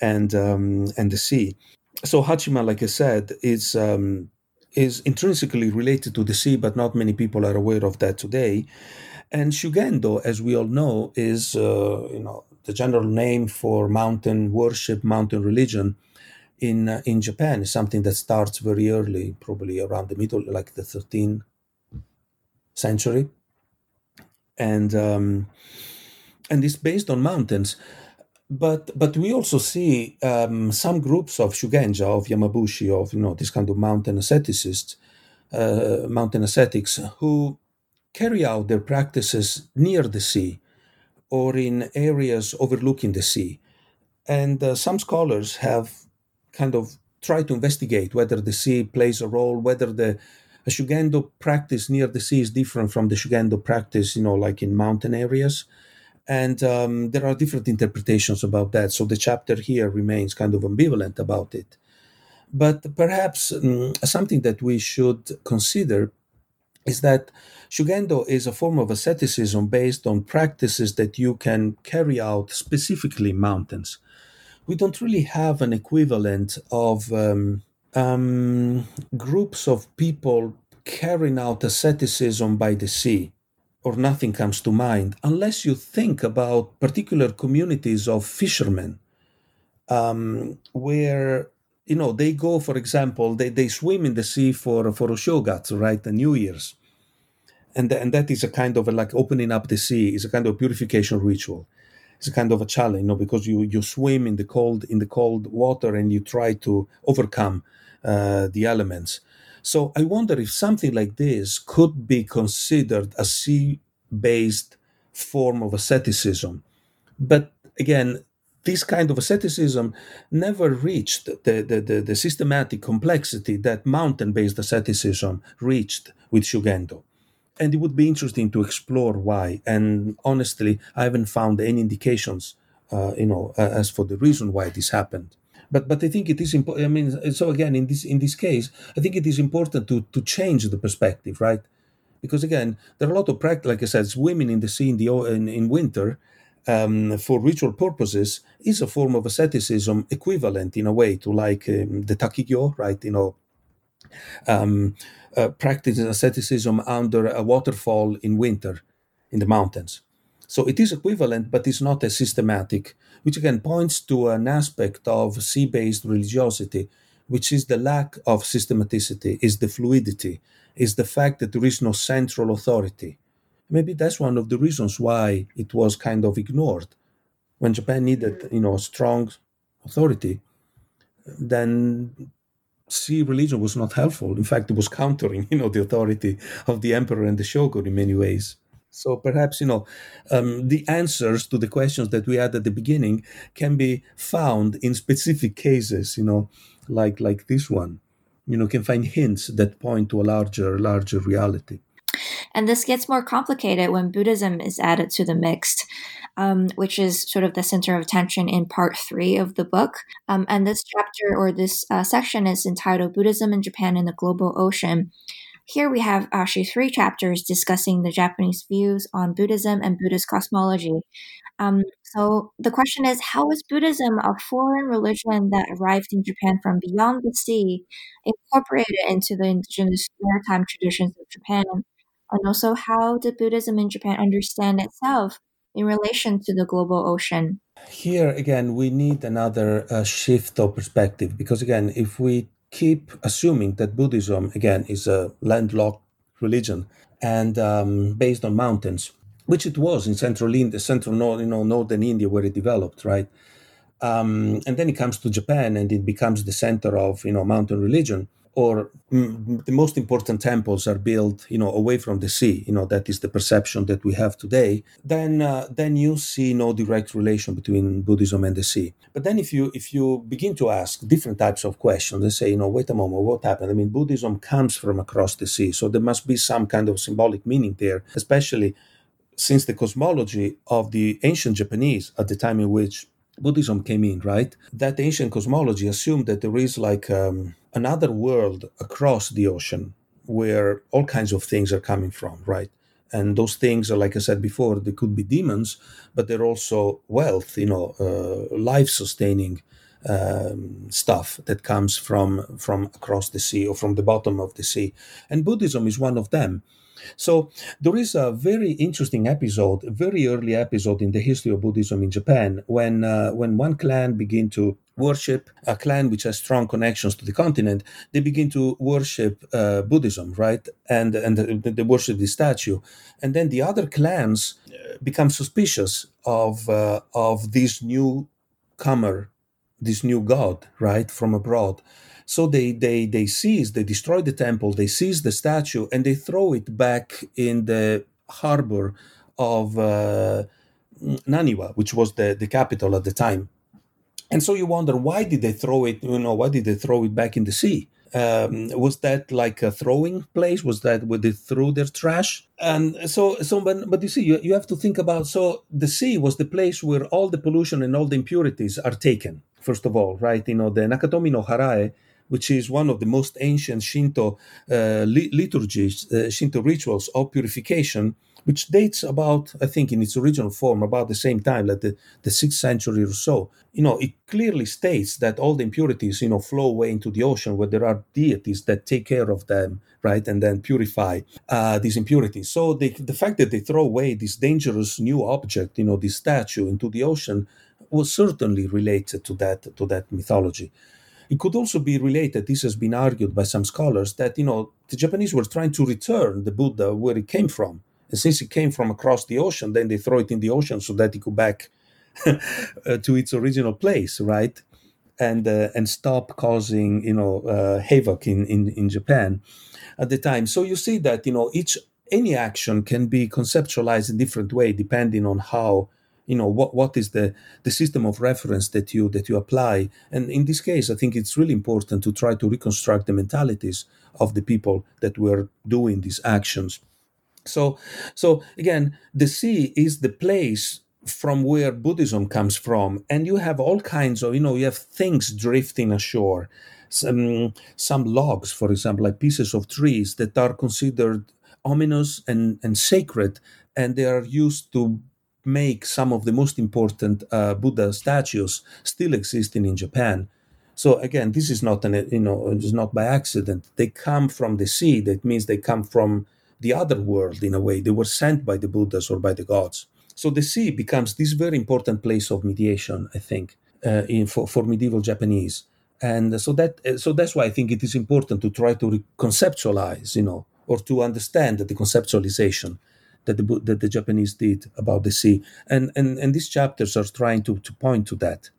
[SPEAKER 2] and um, and the sea. So Hachiman, like I said, is um, is intrinsically related to the sea, but not many people are aware of that today. And Shugendo, as we all know, is uh, you know the general name for mountain worship, mountain religion in uh, in Japan is something that starts very early, probably around the middle, like the 13th century and um, and it's based on mountains. But but we also see um, some groups of shugenja of Yamabushi of you know this kind of mountain asceticists, uh, mountain ascetics who carry out their practices near the sea or in areas overlooking the sea. And uh, some scholars have kind of tried to investigate whether the sea plays a role, whether the a shugendo practice near the sea is different from the shugendo practice, you know, like in mountain areas. And um, there are different interpretations about that. So the chapter here remains kind of ambivalent about it. But perhaps um, something that we should consider is that shugendo is a form of asceticism based on practices that you can carry out specifically in mountains. We don't really have an equivalent of um, um, groups of people carrying out asceticism by the sea, or nothing comes to mind, unless you think about particular communities of fishermen, um, where you know they go, for example, they, they swim in the sea for for Oshogatsu, right, the New Year's, and and that is a kind of a, like opening up the sea is a kind of purification ritual. It's a kind of a challenge, you know, because you you swim in the cold in the cold water and you try to overcome uh, the elements. So I wonder if something like this could be considered a sea based form of asceticism. But again, this kind of asceticism never reached the, the, the, the systematic complexity that mountain based asceticism reached with Shugendo. And it would be interesting to explore why. And honestly, I haven't found any indications, uh, you know, as for the reason why this happened. But but I think it is important. I mean, so again, in this in this case, I think it is important to to change the perspective, right? Because again, there are a lot of practice, like I said, swimming in the sea in the in, in winter um, for ritual purposes is a form of asceticism equivalent in a way to like um, the takigyo, right? You know, um, uh, practice asceticism under a waterfall in winter in the mountains. So it is equivalent, but it's not as systematic, which again points to an aspect of sea based religiosity, which is the lack of systematicity, is the fluidity, is the fact that there is no central authority. Maybe that's one of the reasons why it was kind of ignored. When japan needed you know strong authority then sea religion was not helpful. In fact it was countering *laughs* you know the authority of the emperor and the shogun in many ways so perhaps you know um, the answers to the questions that we had at the beginning can be found in specific cases you know like like this one you know can find hints that point to a larger larger reality
[SPEAKER 1] and this gets more complicated when Buddhism is added to the mix, um, which is sort of the center of attention in part three of the book. Um, and this chapter or this uh, section is entitled Buddhism in Japan in the Global Ocean. Here we have actually three chapters discussing the Japanese views on Buddhism and Buddhist cosmology. Um, so the question is, how is Buddhism, a foreign religion that arrived in Japan from beyond the sea, incorporated into the indigenous maritime traditions of Japan? and also how did Buddhism in Japan understand itself in relation to the global ocean?
[SPEAKER 2] Here again, we need another uh, shift of perspective because again, if we keep assuming that Buddhism again is a landlocked religion and um, based on mountains, which it was in central India, central north, you know, northern India where it developed, right? Um, and then it comes to Japan and it becomes the center of you know mountain religion or mm, the most important temples are built you know away from the sea you know that is the perception that we have today then uh, then you see no direct relation between buddhism and the sea but then if you if you begin to ask different types of questions and say you know wait a moment what happened i mean buddhism comes from across the sea so there must be some kind of symbolic meaning there especially since the cosmology of the ancient japanese at the time in which Buddhism came in, right? That ancient cosmology assumed that there is like um, another world across the ocean where all kinds of things are coming from, right? And those things are, like I said before, they could be demons, but they're also wealth, you know, uh, life sustaining um, stuff that comes from from across the sea or from the bottom of the sea. And Buddhism is one of them. So there is a very interesting episode, a very early episode in the history of Buddhism in Japan, when uh, when one clan begin to worship a clan which has strong connections to the continent. They begin to worship uh, Buddhism, right? And and they worship the statue, and then the other clans uh, become suspicious of uh, of this newcomer, this new god, right, from abroad so they they they seize, they destroy the temple, they seize the statue, and they throw it back in the harbor of uh, Naniwa, which was the, the capital at the time. And so you wonder why did they throw it? You know, why did they throw it back in the sea? Um, was that like a throwing place? Was that where they threw their trash? And so, so, but, but you see, you, you have to think about. So the sea was the place where all the pollution and all the impurities are taken. First of all, right? You know, the Nakatomi no Harae which is one of the most ancient Shinto uh, liturgies, uh, Shinto rituals of purification, which dates about, I think, in its original form, about the same time, like the, the sixth century or so. You know, it clearly states that all the impurities, you know, flow away into the ocean where there are deities that take care of them, right, and then purify uh, these impurities. So the, the fact that they throw away this dangerous new object, you know, this statue into the ocean, was certainly related to that to that mythology. It could also be related, this has been argued by some scholars, that you know the Japanese were trying to return the Buddha where it came from. And since it came from across the ocean, then they throw it in the ocean so that it could back *laughs* uh, to its original place, right? And uh, and stop causing you know uh, havoc in, in in Japan at the time. So you see that you know each any action can be conceptualized in different way depending on how you know what what is the the system of reference that you that you apply and in this case i think it's really important to try to reconstruct the mentalities of the people that were doing these actions so so again the sea is the place from where buddhism comes from and you have all kinds of you know you have things drifting ashore some some logs for example like pieces of trees that are considered ominous and and sacred and they are used to make some of the most important uh, Buddha statues still existing in Japan. So again, this is not an you know it's not by accident. They come from the sea. That means they come from the other world in a way. They were sent by the Buddhas or by the gods. So the sea becomes this very important place of mediation, I think, uh, in, for, for medieval Japanese. And so that so that's why I think it is important to try to conceptualize, you know, or to understand the conceptualization that the, that the Japanese did about the sea. And, and, and these chapters are trying to, to point to that.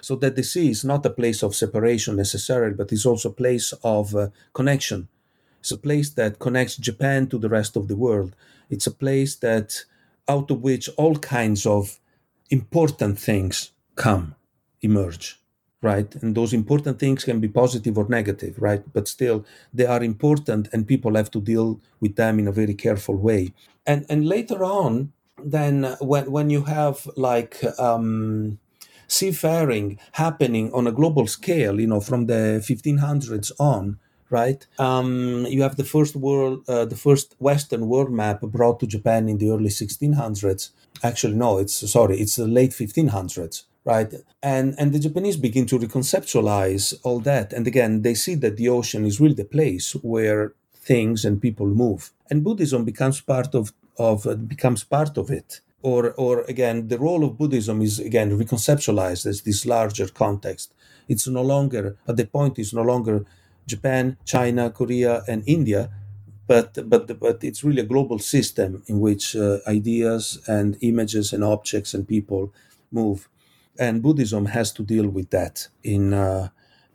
[SPEAKER 2] So that the sea is not a place of separation necessarily, but is also a place of uh, connection. It's a place that connects Japan to the rest of the world. It's a place that out of which all kinds of important things come, emerge right? And those important things can be positive or negative, right? But still, they are important, and people have to deal with them in a very careful way. And and later on, then when when you have like um, seafaring happening on a global scale, you know, from the 1500s on, right? Um, you have the first world, uh, the first Western world map brought to Japan in the early 1600s. Actually, no, it's sorry, it's the late 1500s right? And and the japanese begin to reconceptualize all that. And again they see that the ocean is really the place where things and people move. And buddhism becomes part of of uh, becomes part of it. Or or again the role of buddhism is again reconceptualized as this larger context. It's no longer at the point is no longer japan china korea and india but but but it's really a global system in which uh, ideas and images and objects and people move. And Buddhism has to deal with that in uh,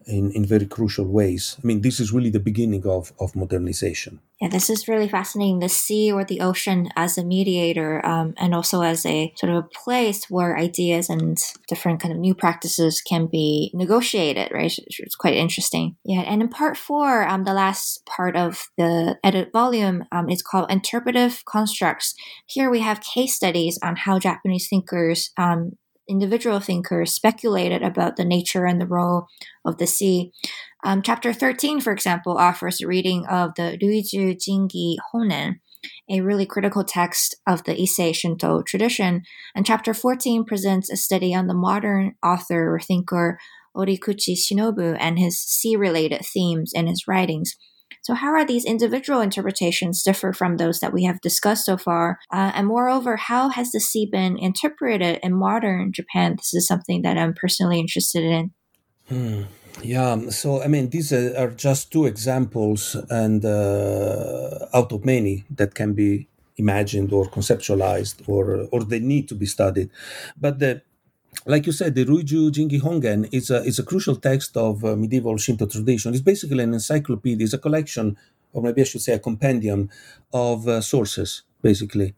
[SPEAKER 2] in, in very crucial ways. I mean, this is really the beginning of, of modernization.
[SPEAKER 1] Yeah, this is really fascinating. The sea or the ocean as a mediator, um, and also as a sort of a place where ideas and different kind of new practices can be negotiated. Right, it's quite interesting. Yeah, and in part four, um, the last part of the edit volume, um, it's called interpretive constructs. Here we have case studies on how Japanese thinkers um, individual thinkers speculated about the nature and the role of the sea. Um, chapter 13, for example, offers a reading of the Ruiju Jingi Hongen, a really critical text of the Ise Shinto tradition. And chapter 14 presents a study on the modern author or thinker Orikuchi Shinobu and his sea related themes in his writings. So, how are these individual interpretations differ from those that we have discussed so far? Uh, and moreover, how has the sea been interpreted in modern Japan? This is something that I'm personally interested in.
[SPEAKER 2] Hmm. Yeah, so I mean, these are just two examples, and uh, out of many that can be imagined or conceptualized, or or they need to be studied. But the like you said, the Ruiju Jingi Hongen is a, is a crucial text of uh, medieval Shinto tradition. It's basically an encyclopedia, it's a collection, or maybe I should say a compendium of uh, sources, basically.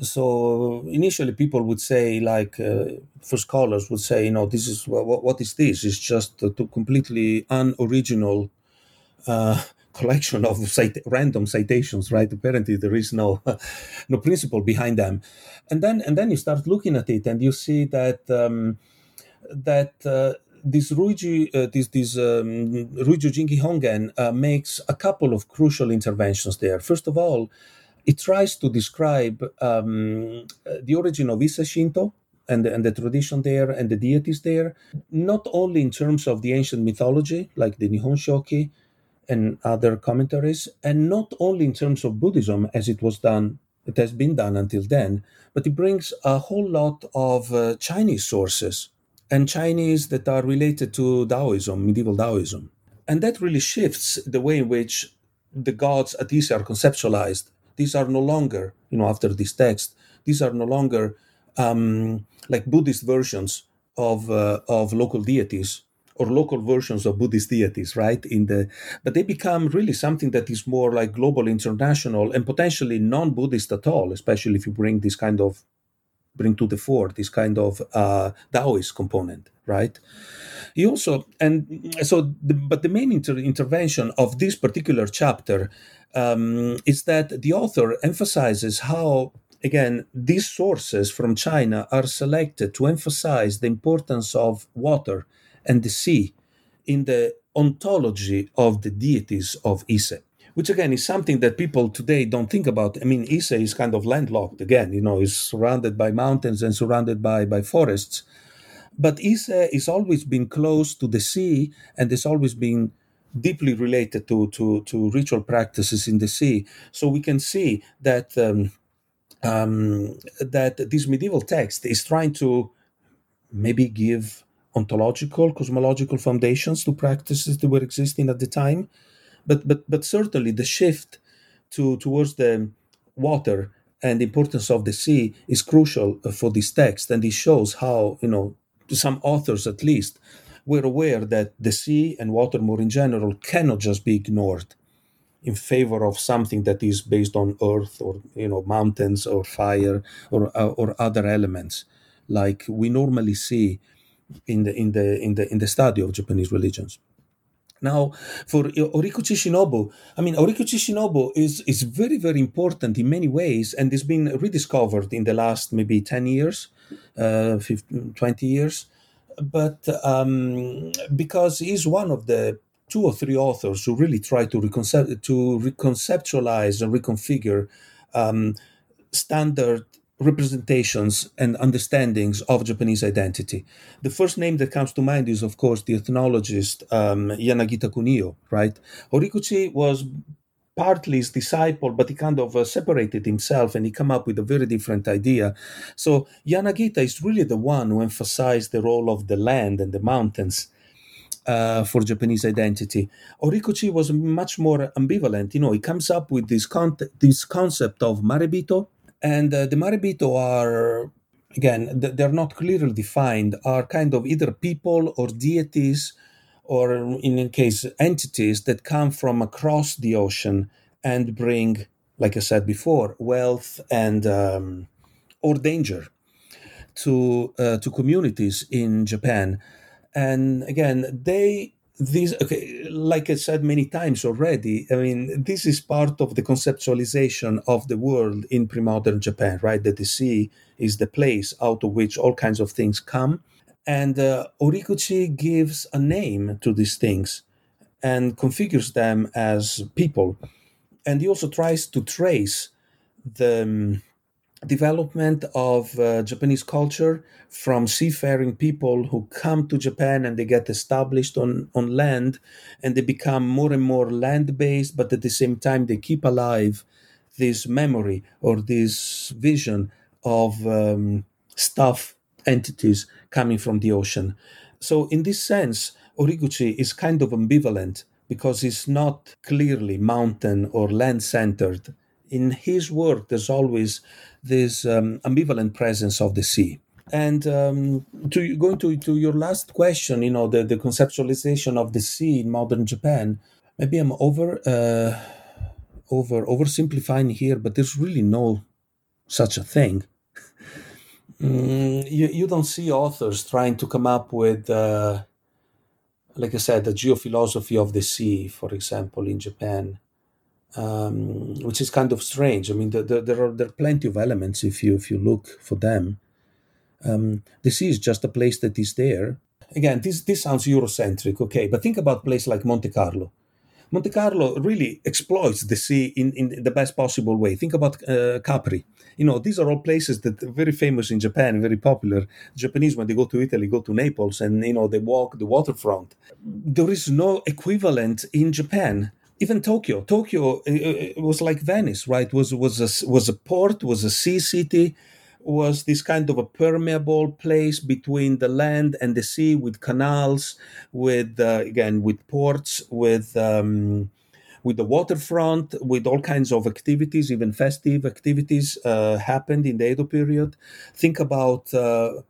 [SPEAKER 2] So initially, people would say, like, uh, for scholars would say, you know, this is what, what is this? It's just a completely unoriginal uh, collection of cite- random citations, right? Apparently, there is no *laughs* no principle behind them, and then and then you start looking at it, and you see that um, that. Uh, this Ruiju, uh, this this um, Jingi Hongen uh, makes a couple of crucial interventions there. First of all, it tries to describe um, the origin of Ise Shinto, and and the tradition there and the deities there, not only in terms of the ancient mythology, like the Nihon Shoki, and other commentaries, and not only in terms of Buddhism as it was done, it has been done until then, but it brings a whole lot of uh, Chinese sources and Chinese that are related to Taoism, medieval Taoism. And that really shifts the way in which the gods at least are conceptualized. These are no longer, you know, after this text, these are no longer um, like Buddhist versions of uh, of local deities or local versions of Buddhist deities, right? In the but they become really something that is more like global, international, and potentially non-Buddhist at all, especially if you bring this kind of bring to the fore this kind of uh, Taoist component, right? He also and so, the, but the main inter- intervention of this particular chapter um, is that the author emphasizes how again, these sources from China are selected to emphasize the importance of water and the sea in the ontology of the deities of Ise, which again is something that people today don't think about. I mean, Ise is kind of landlocked again, you know, is surrounded by mountains and surrounded by, by forests. But Ise is always been close to the sea and has always been deeply related to, to, to ritual practices in the sea. So we can see that um, um, that this medieval text is trying to maybe give ontological, cosmological foundations to practices that were existing at the time, but but but certainly the shift to towards the water and the importance of the sea is crucial for this text, and it shows how you know some authors at least were aware that the sea and water more in general cannot just be ignored in favor of something that is based on earth or you know mountains or fire or or other elements. Like we normally see in the in the in the in the study of Japanese religions. Now, for Orikuchi Shinobu, I mean, Orikuchi Shinobu is, is very, very important in many ways and it's been rediscovered in the last maybe 10 years, uh, 15, 20 years. But um, because he's one of the two or three authors who really try to, reconcept- to reconceptualize and reconfigure um, standard representations and understandings of Japanese identity. The first name that comes to mind is, of course, the ethnologist um, Yanagita Kunio, right? Orikuchi was partly his disciple, but he kind of uh, separated himself and he came up with a very different idea. So Yanagita is really the one who emphasized the role of the land and the mountains uh, for Japanese identity. Orikuchi was much more ambivalent. You know, he comes up with this, con- this concept of marebito, and uh, the marebito are, again, they're not clearly defined, are kind of either people or deities, or in any case, entities that come from across the ocean and bring, like I said before, wealth and um, or danger to uh, to communities in Japan. And again they these okay like i said many times already i mean this is part of the conceptualization of the world in pre-modern japan right? That the sea is the place out of which all kinds of things come. And uh, orikuchi gives a name to these things and configures them as people. And he also tries to trace the um, development of uh, Japanese culture from seafaring people who come to Japan and they get established on, on land and they become more and more land based, but at the same time, they keep alive this memory or this vision of um, stuff entities coming from the ocean. So, in this sense, Origuchi is kind of ambivalent because it's not clearly mountain or land centered. In his work, there's always this um, ambivalent presence of the sea. And um, to going to, to your last question, you know, the, the conceptualization of the sea in modern Japan, maybe I'm over uh, over oversimplifying here, but there's really no such a thing. *laughs* mm, you, you don't see authors trying to come up with, uh, like I said, the geophilosophy of the sea, for example, in Japan um, which is kind of strange. I mean, the, the, there are there are plenty of elements if you if you look for them. Um, the sea is just a place that is there. Again, this this sounds Eurocentric, okay, but think about a place like Monte Carlo. Monte Carlo really exploits the sea in, in the best possible way. Think about uh, Capri. You know, these are all places that are very famous in Japan, very popular. Japanese, when they go to Italy, go to Naples and, you know, they walk the waterfront. There is no equivalent in Japan even Tokyo. Tokyo was like Venice, right? Was was a, was a port, was a sea city, was this kind of a permeable place between the land and the sea, with canals, with uh, again with ports, with um, with the waterfront, with all kinds of activities, even festive activities uh, happened in the Edo period. Think about uh,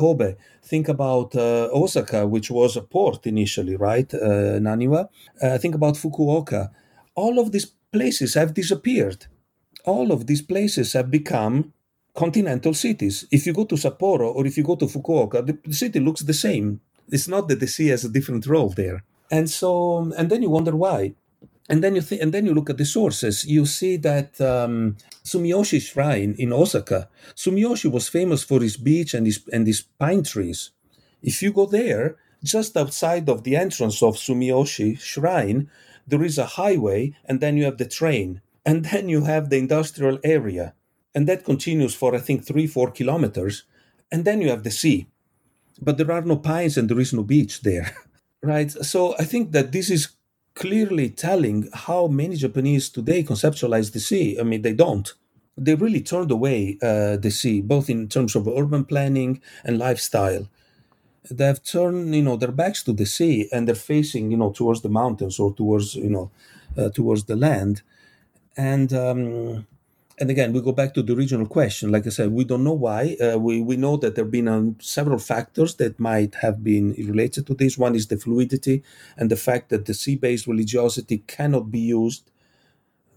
[SPEAKER 2] Kobe. Think about uh, Osaka, which was a port initially, right? Uh, Naniwa. Uh, think about Fukuoka. All of these places have disappeared. All of these places have become continental cities. If you go to Sapporo or if you go to Fukuoka, the, the city looks the same. It's not that the sea has a different role there. And so, and then you wonder why and then you th- and then you look at the sources. You see that um, sumiyoshi shrine in osaka sumiyoshi was famous for his beach and his and his pine trees. If you go there just outside of the entrance of sumiyoshi shrine there is a highway and then you have the train and then you have the industrial area. And that continues for i think three four kilometers and then you have the sea. But there are no pines and there is no beach there *laughs* right? So i think that this is clearly telling how many Japanese today conceptualize the sea. I mean, they don't. They really turned away uh, the sea, both in terms of urban planning and lifestyle. They've turned, you know, their backs to the sea and they're facing, you know, towards the mountains or towards, you know, uh, towards the land. And um, and again, we go back to the original question. Like I said, we don't know why. Uh, we, we know that there have been um, several factors that might have been related to this. One is the fluidity and the fact that the sea based religiosity cannot be used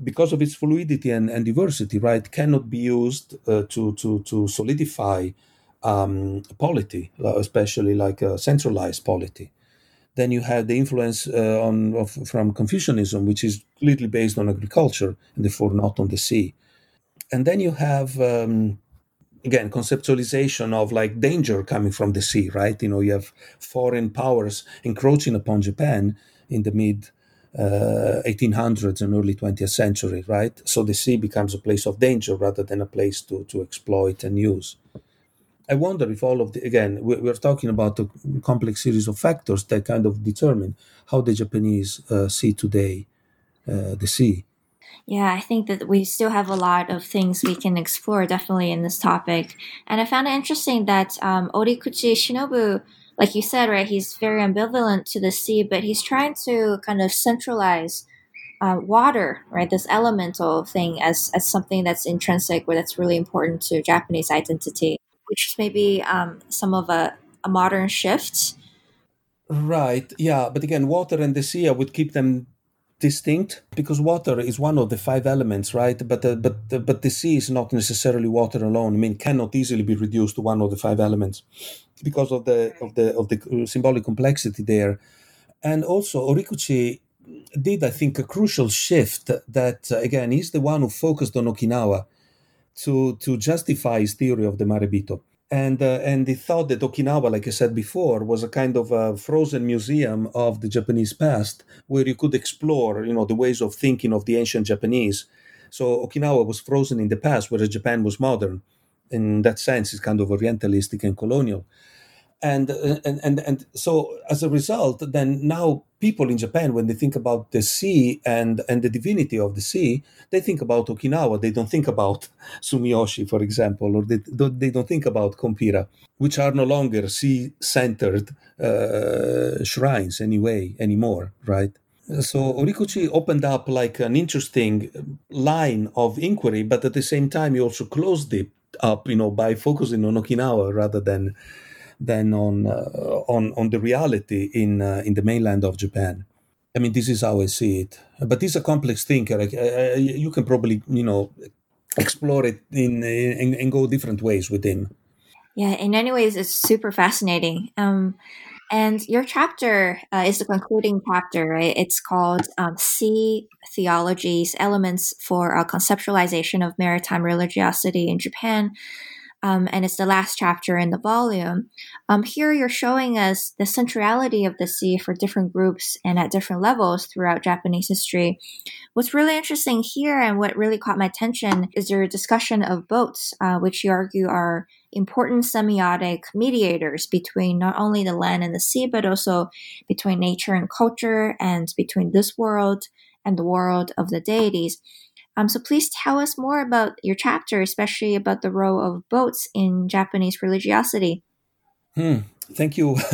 [SPEAKER 2] because of its fluidity and, and diversity, right? Cannot be used uh, to, to, to solidify um, polity, especially like a centralized polity. Then you have the influence uh, on of, from Confucianism, which is completely based on agriculture and therefore not on the sea and then you have um, again conceptualization of like danger coming from the sea right? You know you have foreign powers encroaching upon japan in the mid uh, 1800s and early 20th century right? So the sea becomes a place of danger rather than a place to, to exploit and use. I wonder if all of the again we're talking about a complex series of factors that kind of determine how the japanese uh, see today uh, the sea
[SPEAKER 1] yeah, I think that we still have a lot of things we can explore definitely in this topic. And I found it interesting that um, Orikuchi Shinobu, like you said, right, he's very ambivalent to the sea, but he's trying to kind of centralize uh, water, right, this elemental thing as, as something that's intrinsic or that's really important to Japanese identity, which is maybe um, some of a, a modern shift.
[SPEAKER 2] Right, yeah, but again, water and the sea, I would keep them distinct because water is one of the five elements right? But uh, but uh, but the sea is not necessarily water alone. I mean cannot easily be reduced to one of the five elements because of the of the of the uh, symbolic complexity there. And also orikuchi did i think a crucial shift that uh, again he's the one who focused on okinawa to to justify his theory of the marebito and uh, and he thought that Okinawa, like I said before, was a kind of a frozen museum of the Japanese past, where you could explore, you know, the ways of thinking of the ancient Japanese. So Okinawa was frozen in the past, whereas Japan was modern. In that sense, it's kind of orientalistic and colonial and and and and so as a result then now people in japan when they think about the sea and and the divinity of the sea they think about okinawa. They don't think about *laughs* sumiyoshi for example or they don't, they don't think about kompira which are no longer sea centered uh, shrines anyway anymore right? So Orikuchi opened up like an interesting line of inquiry, but at the same time he also closed it up, you know, by focusing on Okinawa rather than than on uh, on on the reality in uh, in the mainland of Japan. I mean, this is how I see it. But he's a complex thing. thinker. you can probably you know explore it in, in and go different ways with him.
[SPEAKER 1] Yeah, in many ways, it's super fascinating. Um, and your chapter uh, is the concluding chapter, right? It's called um, Sea Theologies Elements for a Conceptualization of Maritime Religiosity in Japan um, and it's the last chapter in the volume. Um, here you're showing us the centrality of the sea for different groups and at different levels throughout Japanese history. What's really interesting here and what really caught my attention is your discussion of boats, uh, which you argue are important semiotic mediators between not only the land and the sea, but also between nature and culture and between this world and the world of the deities. Um, so please tell us more about your chapter, especially about the role of boats in Japanese religiosity.
[SPEAKER 2] Hmm. Thank you. *laughs*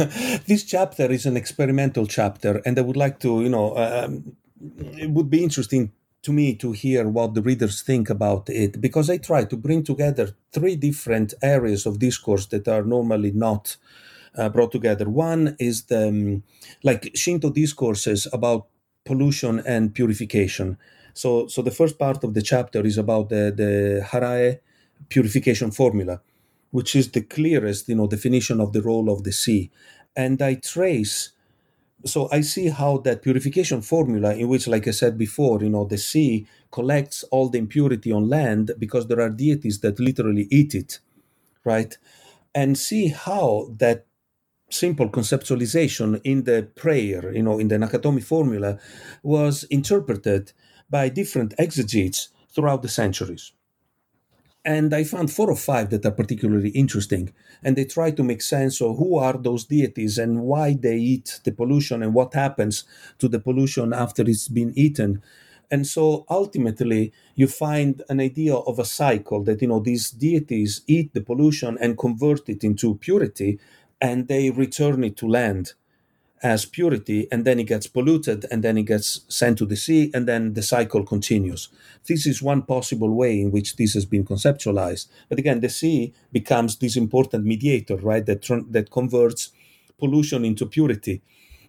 [SPEAKER 2] this chapter is an experimental chapter, and I would like to, you know, um, it would be interesting to me to hear what the readers think about it because I try to bring together three different areas of discourse that are normally not uh, brought together. One is the um, like Shinto discourses about pollution and purification. So, so the first part of the chapter is about the, the Harae purification formula, which is the clearest, you know, definition of the role of the sea. And I trace so I see how that purification formula, in which, like I said before, you know, the sea collects all the impurity on land because there are deities that literally eat it, right? And see how that simple conceptualization in the prayer, you know, in the Nakatomi formula, was interpreted by different exegetes throughout the centuries. And I found four or five that are particularly interesting. And they try to make sense of who are those deities and why they eat the pollution and what happens to the pollution after it's been eaten. And so ultimately, you find an idea of a cycle that, you know, these deities eat the pollution and convert it into purity and they return it to land as purity and then it gets polluted and then it gets sent to the sea and then the cycle continues. This is one possible way in which this has been conceptualized. But again the sea becomes this important mediator right that that converts pollution into purity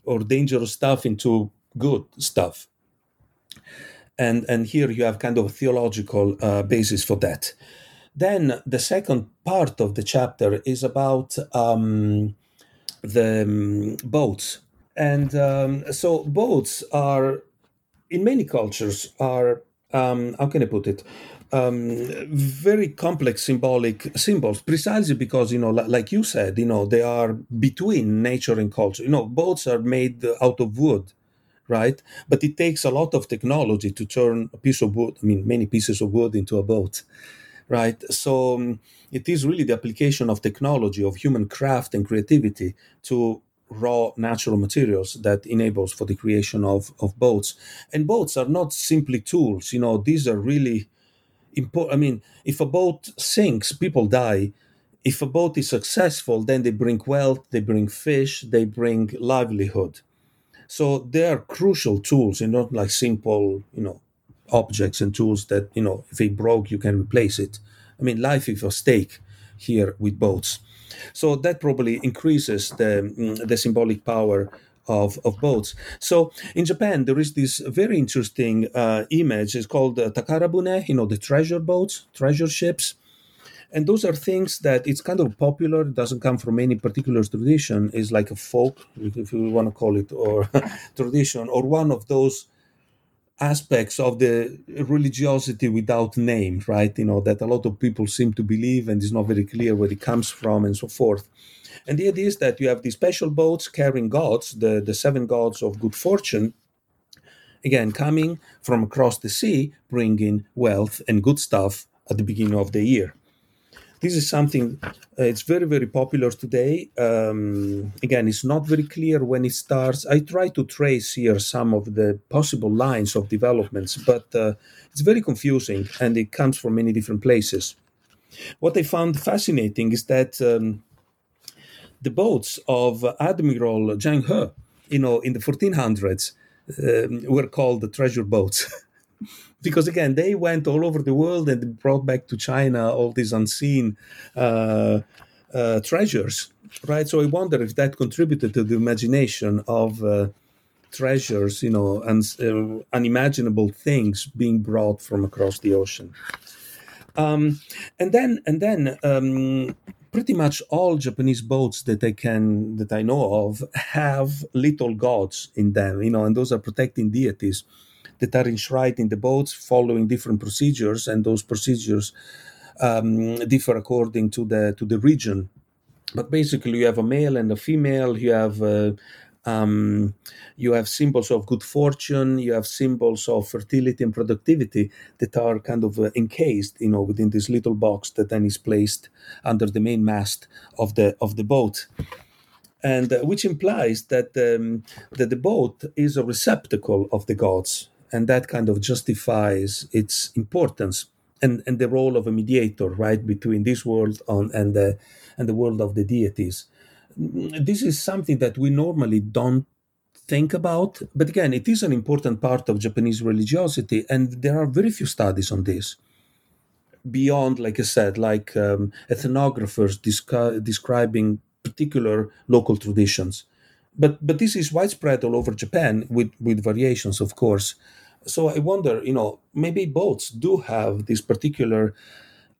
[SPEAKER 2] or dangerous stuff into good stuff. And and here you have kind of a theological uh, basis for that. Then the second part of the chapter is about um, the um, boats, and um, so boats are in many cultures are um, how can I put it? Um, very complex symbolic symbols, precisely because you know, like you said, you know, they are between nature and culture. You know, boats are made out of wood, right? But it takes a lot of technology to turn a piece of wood, I mean, many pieces of wood into a boat right? So um, it is really the application of technology, of human craft and creativity to raw natural materials that enables for the creation of, of boats. And boats are not simply tools, you know, these are really important. I mean, if a boat sinks, people die. If a boat is successful, then they bring wealth, they bring fish, they bring livelihood. So they are crucial tools and not like simple, you know, objects and tools that you know if it broke you can replace it i mean life is a stake here with boats so that probably increases the mm, the symbolic power of, of boats. So in Japan, there is this very interesting uh, image. It's called uh, takarabune, you know, the treasure boats, treasure ships. And those are things that it's kind of popular. It doesn't come from any particular tradition. It's like a folk, if you want to call it, or *laughs* tradition, or one of those aspects of the religiosity without name, right? You know, that a lot of people seem to believe and it's not very clear where it comes from and so forth. And the idea is that you have these special boats carrying gods, the, the seven gods of good fortune, again, coming from across the sea, bringing wealth and good stuff at the beginning of the year this is something uh, it's very very popular today. Um, again it's not very clear when it starts. I try to trace here some of the possible lines of developments but uh, it's very confusing and it comes from many different places. What i found fascinating is that um, the boats of admiral zheng he you know in the 1400s um, were called the treasure boats *laughs* because again they went all over the world and brought back to china all these unseen uh, uh, treasures right? So i wonder if that contributed to the imagination of uh, treasures you know and uh, unimaginable things being brought from across the ocean. Um, and then and then um, pretty much all Japanese boats that I can that I know of have little gods in them, you know, and those are protecting deities that are enshrined in the boats following different procedures, and those procedures um, differ according to the to the region. But basically, you have a male and a female. You have uh, um, you have symbols of good fortune. You have symbols of fertility and productivity that are kind of uh, encased, you know, within this little box that then is placed under the main mast of the of the boat and uh, which implies that um, that the boat is a receptacle of the gods and that kind of justifies its importance and, and the role of a mediator, right, between this world on, and the and the world of the deities. This is something that we normally don't think about. But again, it is an important part of Japanese religiosity, and there are very few studies on this. Beyond, like I said, like um, ethnographers describing particular local traditions. But but this is widespread all over Japan with, with variations, of course. So I wonder, you know, maybe boats do have this particular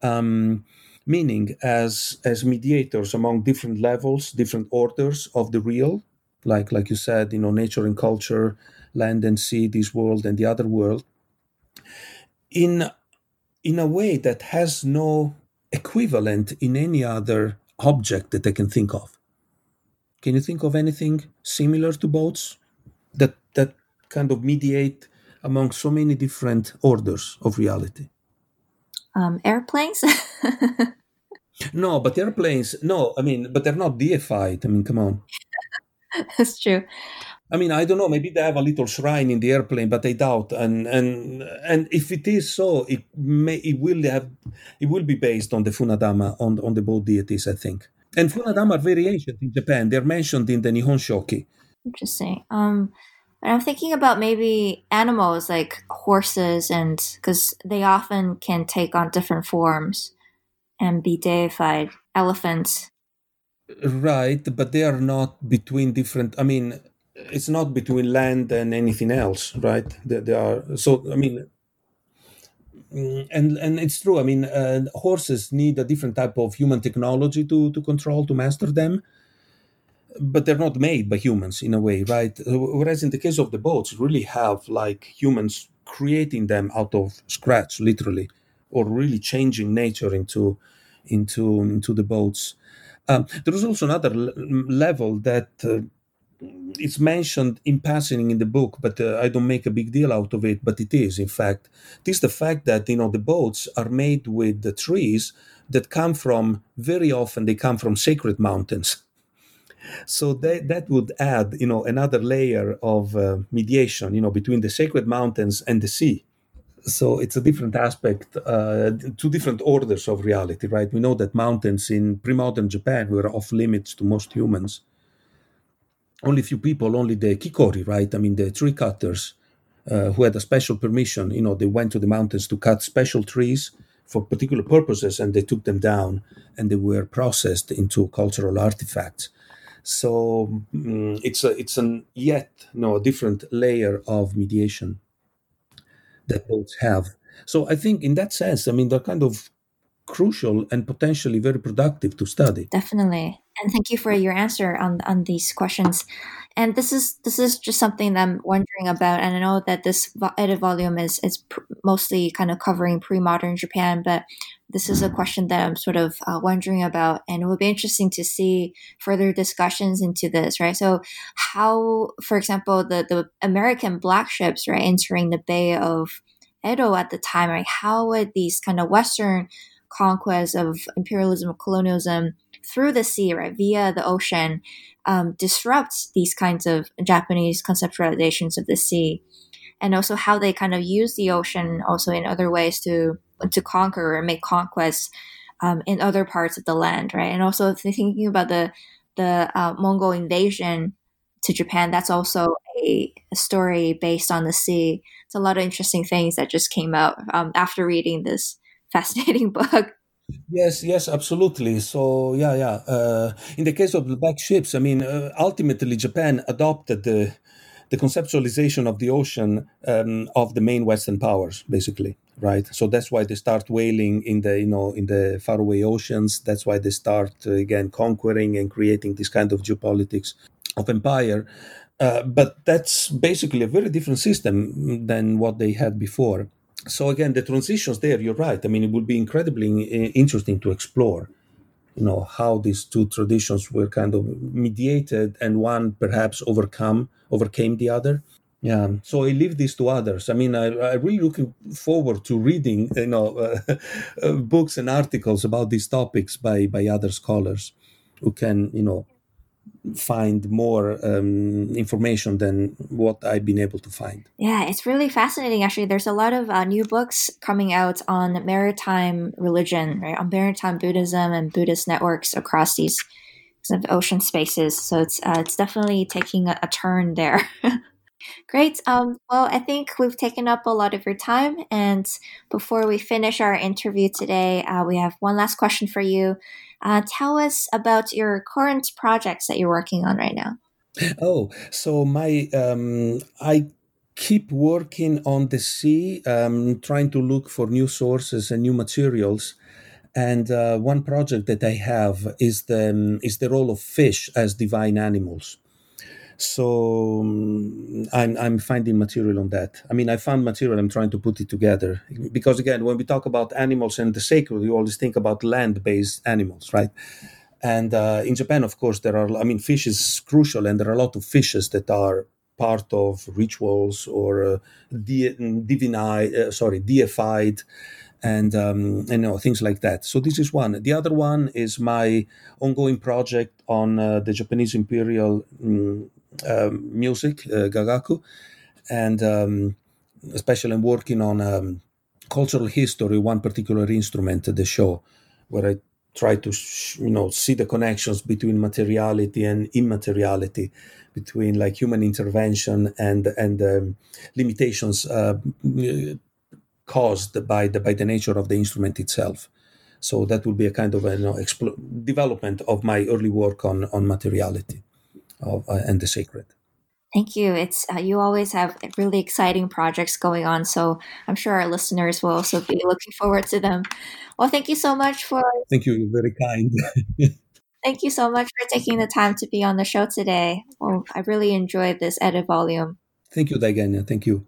[SPEAKER 2] um, meaning as as mediators among different levels, different orders of the real, like like you said, you know, nature and culture, land and sea, this world and the other world, in in a way that has no equivalent in any other object that I can think of. Can you think of anything similar to boats that that kind of mediate among so many different orders of reality?
[SPEAKER 1] Um, airplanes. *laughs*
[SPEAKER 2] no, but airplanes. No, I mean, but they're not deified. I mean, come on. *laughs*
[SPEAKER 1] That's true.
[SPEAKER 2] I mean, I don't know. Maybe they have a little shrine in the airplane, but I doubt. And and and if it is so, it may it will have it will be based on the Funadama on on the boat deities, I think. And Funadama are very ancient in Japan. They're mentioned in the Nihon Shoki.
[SPEAKER 1] Interesting. Um, and I'm thinking about maybe animals like horses, and because they often can take on different forms and be deified. Elephants.
[SPEAKER 2] Right, but they are not between different. I mean, it's not between land and anything else, right? They, they are so. I mean, and and it's true. I mean, uh, horses need a different type of human technology to to control to master them, but they're not made by humans in a way, right? Whereas in the case of the boats, really have like humans creating them out of scratch, literally, or really changing nature into into into the boats. Um, there is also another l- level that. Uh, it's mentioned in passing in the book, but uh, I don't make a big deal out of it. But it is, in fact, it is the fact that you know the boats are made with the trees that come from very often they come from sacred mountains. So that that would add you know another layer of uh, mediation you know between the sacred mountains and the sea. So it's a different aspect, uh, two different orders of reality, right? We know that mountains in pre-modern Japan were off limits to most humans only few people, only the kikori, right? I mean, the tree cutters uh, who had a special permission. You know, they went to the mountains to cut special trees for particular purposes, and they took them down, and they were processed into cultural artifacts. So um, it's a it's an yet you a different layer of mediation that boats have. So I think in that sense, I mean, they're kind of crucial and potentially very productive to study.
[SPEAKER 1] Definitely and thank you for your answer on on these questions. And this is this is just something that I'm wondering about. And I know that this edit volume is is pr- mostly kind of covering pre-modern Japan, but this is a question that I'm sort of uh, wondering about, and it would be interesting to see further discussions into this. Right. So, how, for example, the the American black ships, right, entering the Bay of Edo at the time, right? How would these kind of Western conquests of imperialism, colonialism through the sea, right, via the ocean, um, disrupts these kinds of Japanese conceptualizations of the sea, and also how they kind of use the ocean also in other ways to to conquer or make conquests um, in other parts of the land, right? And also thinking about the the uh, Mongol invasion to Japan, that's also a, a, story based on the sea. It's a lot of interesting things that just came out um, after reading this *laughs* fascinating book.
[SPEAKER 2] Yes, yes, absolutely. So, yeah, yeah. Uh, in the case of the black ships, I mean, uh, ultimately, Japan adopted the the conceptualization of the ocean um, of the main Western powers, basically, right? So that's why they start whaling in the you know in the faraway oceans. That's why they start uh, again conquering and creating this kind of geopolitics of empire. Uh, but that's basically a very different system than what they had before so again, the transitions there, you're right. I mean, it would be incredibly interesting to explore, you know, how these two traditions were kind of mediated and one perhaps overcome, overcame the other. Yeah. So I leave this to others. I mean, I, I really looking forward to reading, you know, *laughs* uh, books and articles about these topics by by other scholars who can, you know, find more um, information than what I've been able to find.
[SPEAKER 1] Yeah, it's really fascinating. Actually, there's a lot of uh, new books coming out on maritime religion, right? On maritime Buddhism and Buddhist networks across these of ocean spaces. So it's uh, it's definitely taking a, a turn there. *laughs* Great. Um, well, I think we've taken up a lot of your time. And before we finish our interview today, uh, we have one last question for you. Uh, tell us about your current projects that you're working on right now.
[SPEAKER 2] Oh, so my um, I keep working on the sea, um, trying to look for new sources and new materials. And uh, one project that I have is the um, is the role of fish as divine animals. So um, I'm I'm finding material on that. I mean, I found material. I'm trying to put it together because again, when we talk about animals and the sacred, you always think about land-based animals, right? And uh, in Japan, of course, there are. I mean, fish is crucial, and there are a lot of fishes that are part of rituals or uh, divini, uh, sorry, deified, and um, you know things like that. So this is one. The other one is my ongoing project on uh, the Japanese imperial um, music, uh, gagaku, and um, especially I'm working on um, cultural history, one particular instrument, the shō, where I try to you know see the connections between materiality and immateriality between like human intervention and and um, limitations uh, caused by the by the nature of the instrument itself. So that will be a kind of you know, expl- development of my early work on on materiality of, uh, and the sacred
[SPEAKER 1] Thank you. It's uh, you always have really exciting projects going on, so I'm sure our listeners will also be looking forward to them. Well, thank you so much for.
[SPEAKER 2] Thank you. You're very kind. *laughs*
[SPEAKER 1] thank you so much for taking the time to be on the show today. Well, I really enjoyed this edit volume.
[SPEAKER 2] Thank you, Dagania. Thank you.